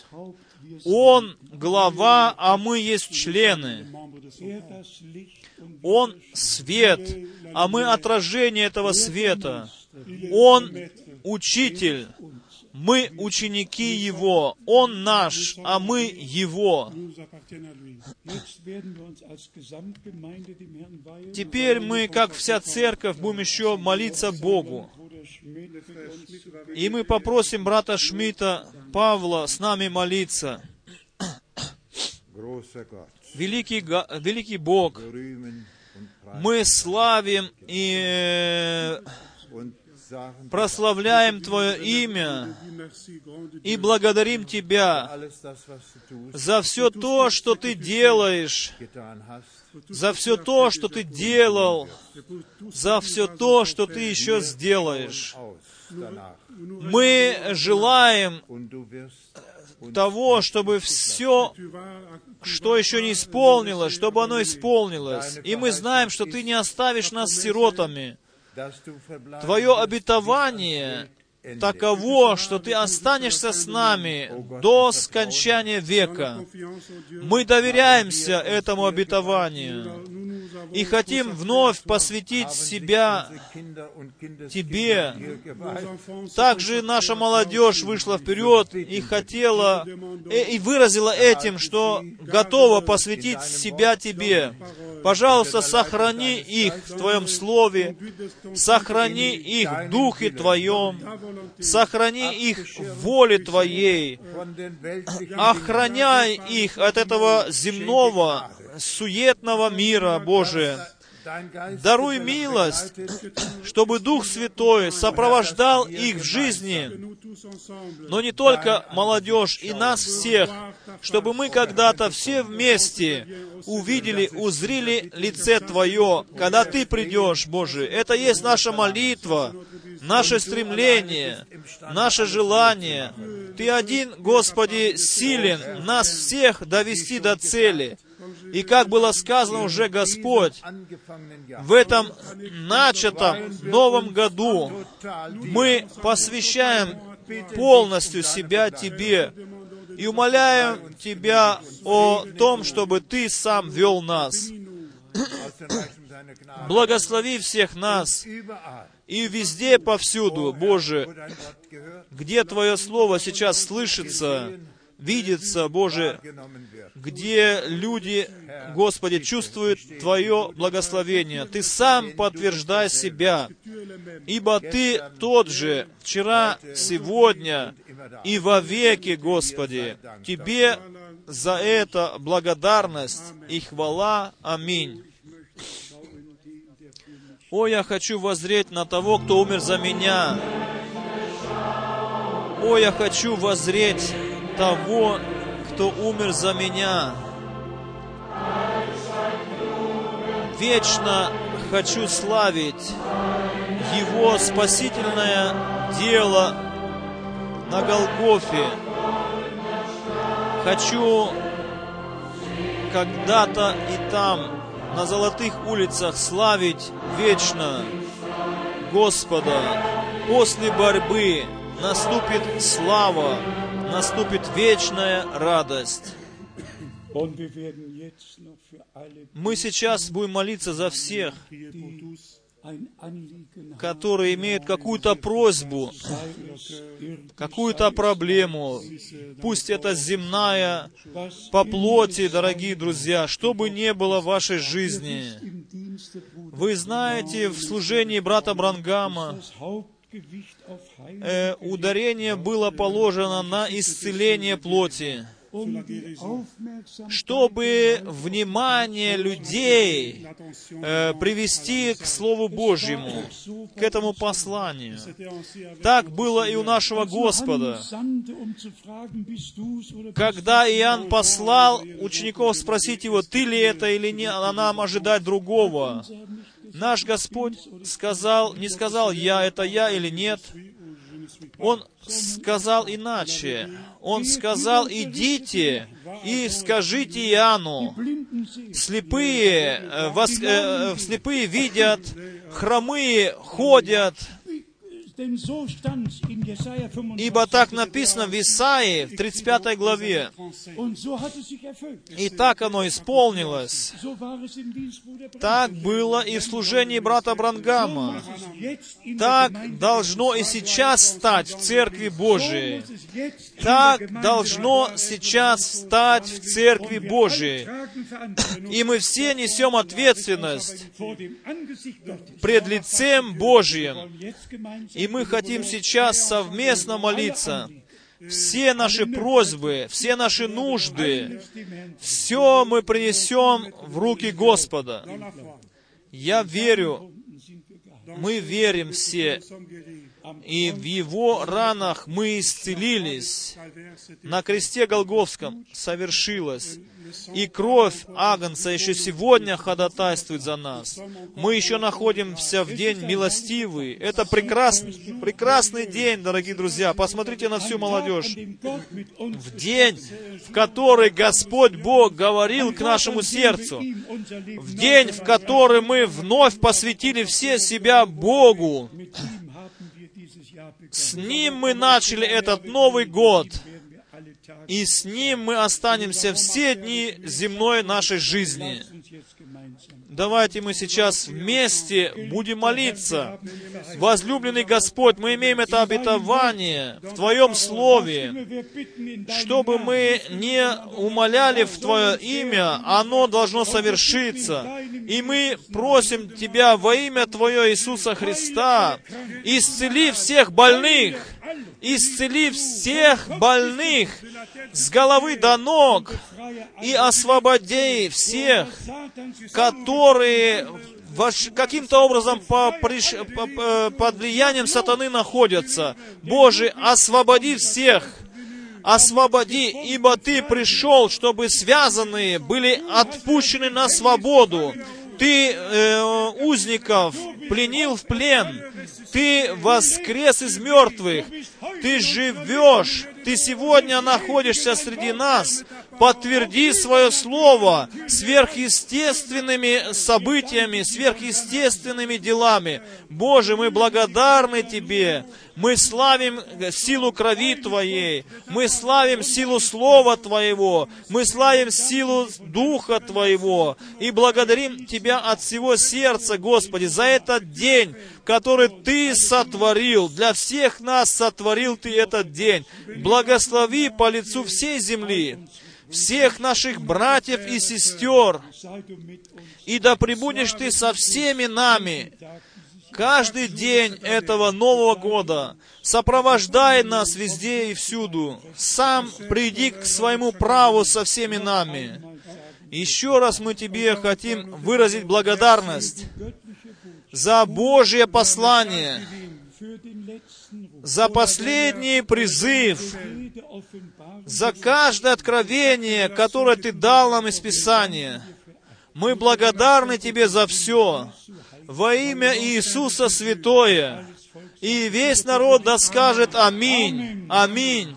Он глава, а мы есть члены. Он свет, а мы отражение этого света. Он учитель, мы ученики Его. Он наш, а мы Его. Теперь мы, как вся церковь, будем еще молиться Богу. И мы попросим брата Шмидта, Павла, с нами молиться. Великий, великий Бог, мы славим и э, прославляем Твое имя и благодарим Тебя за все то, что Ты делаешь, за все то, что Ты делал, за все то, что Ты еще сделаешь. Мы желаем того, чтобы все, что еще не исполнилось, чтобы оно исполнилось. И мы знаем, что Ты не оставишь нас сиротами. Твое обетование таково, что Ты останешься с нами до скончания века. Мы доверяемся этому обетованию и хотим вновь посвятить себя Тебе. Также наша молодежь вышла вперед и хотела, и и выразила этим, что готова посвятить себя Тебе. Пожалуйста, сохрани их в Твоем Слове, сохрани их в Духе Твоем, сохрани их в воле Твоей, охраняй их от этого земного, суетного мира, Geist Даруй милость, чтобы Дух Святой сопровождал их в жизни, но не только молодежь и нас всех, чтобы мы когда-то все вместе увидели, узрели лице Твое, когда Ты придешь, Боже. Это есть наша молитва, наше стремление, наше желание. Ты один, Господи, силен нас всех довести до цели. И как было сказано уже Господь, в этом начатом новом году мы посвящаем полностью себя Тебе и умоляем Тебя о том, чтобы Ты сам вел нас. Благослови всех нас и везде, повсюду, Боже, где Твое Слово сейчас слышится, видится, Боже, где люди, Господи, чувствуют Твое благословение. Ты сам подтверждай себя, ибо Ты тот же, вчера, сегодня и во веки, Господи. Тебе за это благодарность и хвала. Аминь. О, я хочу воззреть на того, кто умер за меня. О, я хочу воззреть того, кто умер за меня. Вечно хочу славить Его спасительное дело на Голгофе. Хочу когда-то и там, на золотых улицах, славить вечно Господа. После борьбы наступит слава, наступит вечная радость. Мы сейчас будем молиться за всех, которые имеют какую-то просьбу, какую-то проблему. Пусть это земная, по плоти, дорогие друзья, что бы ни было в вашей жизни. Вы знаете, в служении брата Брангама э, ударение было положено на исцеление плоти, чтобы внимание людей э, привести к Слову Божьему, к этому посланию. Так было и у нашего Господа. Когда Иоанн послал учеников спросить его, ты ли это или не, а нам ожидать другого, наш Господь сказал, не сказал, я это я или нет. Он сказал иначе. Он сказал, идите и скажите Иоанну, слепые, э, вос- э, э, слепые видят, хромые ходят, ибо так написано в Исаии, в 35 главе. И так оно исполнилось. Так было и в служении брата Брангама. Так должно и сейчас стать в Церкви Божией. Так должно сейчас стать в Церкви Божией. И мы все несем ответственность пред лицем Божьим. И мы хотим сейчас совместно молиться. Все наши просьбы, все наши нужды, все мы принесем в руки Господа. Я верю, мы верим все, и в Его ранах мы исцелились. На кресте Голговском совершилось. И кровь Агнца еще сегодня ходатайствует за нас. Мы еще находимся в день милостивый. Это прекрасный, прекрасный день, дорогие друзья. Посмотрите на всю молодежь. В день, в который Господь Бог говорил к нашему сердцу. В день, в который мы вновь посвятили все себя Богу. С Ним мы начали этот Новый год. И с Ним мы останемся все дни земной нашей жизни. Давайте мы сейчас вместе будем молиться. Возлюбленный Господь, мы имеем это обетование в Твоем Слове, чтобы мы не умоляли в Твое имя, оно должно совершиться. И мы просим Тебя во имя Твое Иисуса Христа, исцели всех больных, исцели всех больных с головы до ног и освободи всех, которые каким-то образом по, по- по- под влиянием сатаны находятся. Боже, освободи всех, освободи, ибо Ты пришел, чтобы связанные были отпущены на свободу. Ты э, узников пленил в плен. Ты воскрес из мертвых. Ты живешь. Ты сегодня находишься среди нас. Подтверди свое слово сверхъестественными событиями, сверхъестественными делами. Боже, мы благодарны Тебе. Мы славим силу крови Твоей. Мы славим силу Слова Твоего. Мы славим силу Духа Твоего. И благодарим Тебя от всего сердца, Господи, за этот день, который Ты сотворил. Для всех нас сотворил Ты этот день. Благослови по лицу всей земли всех наших братьев и сестер, и да пребудешь Ты со всеми нами каждый день этого Нового года. Сопровождай нас везде и всюду. Сам приди к своему праву со всеми нами. Еще раз мы Тебе хотим выразить благодарность за Божье послание, за последний призыв, за каждое откровение, которое Ты дал нам из Писания. Мы благодарны Тебе за все. Во имя Иисуса Святое. И весь народ да скажет Аминь. Аминь.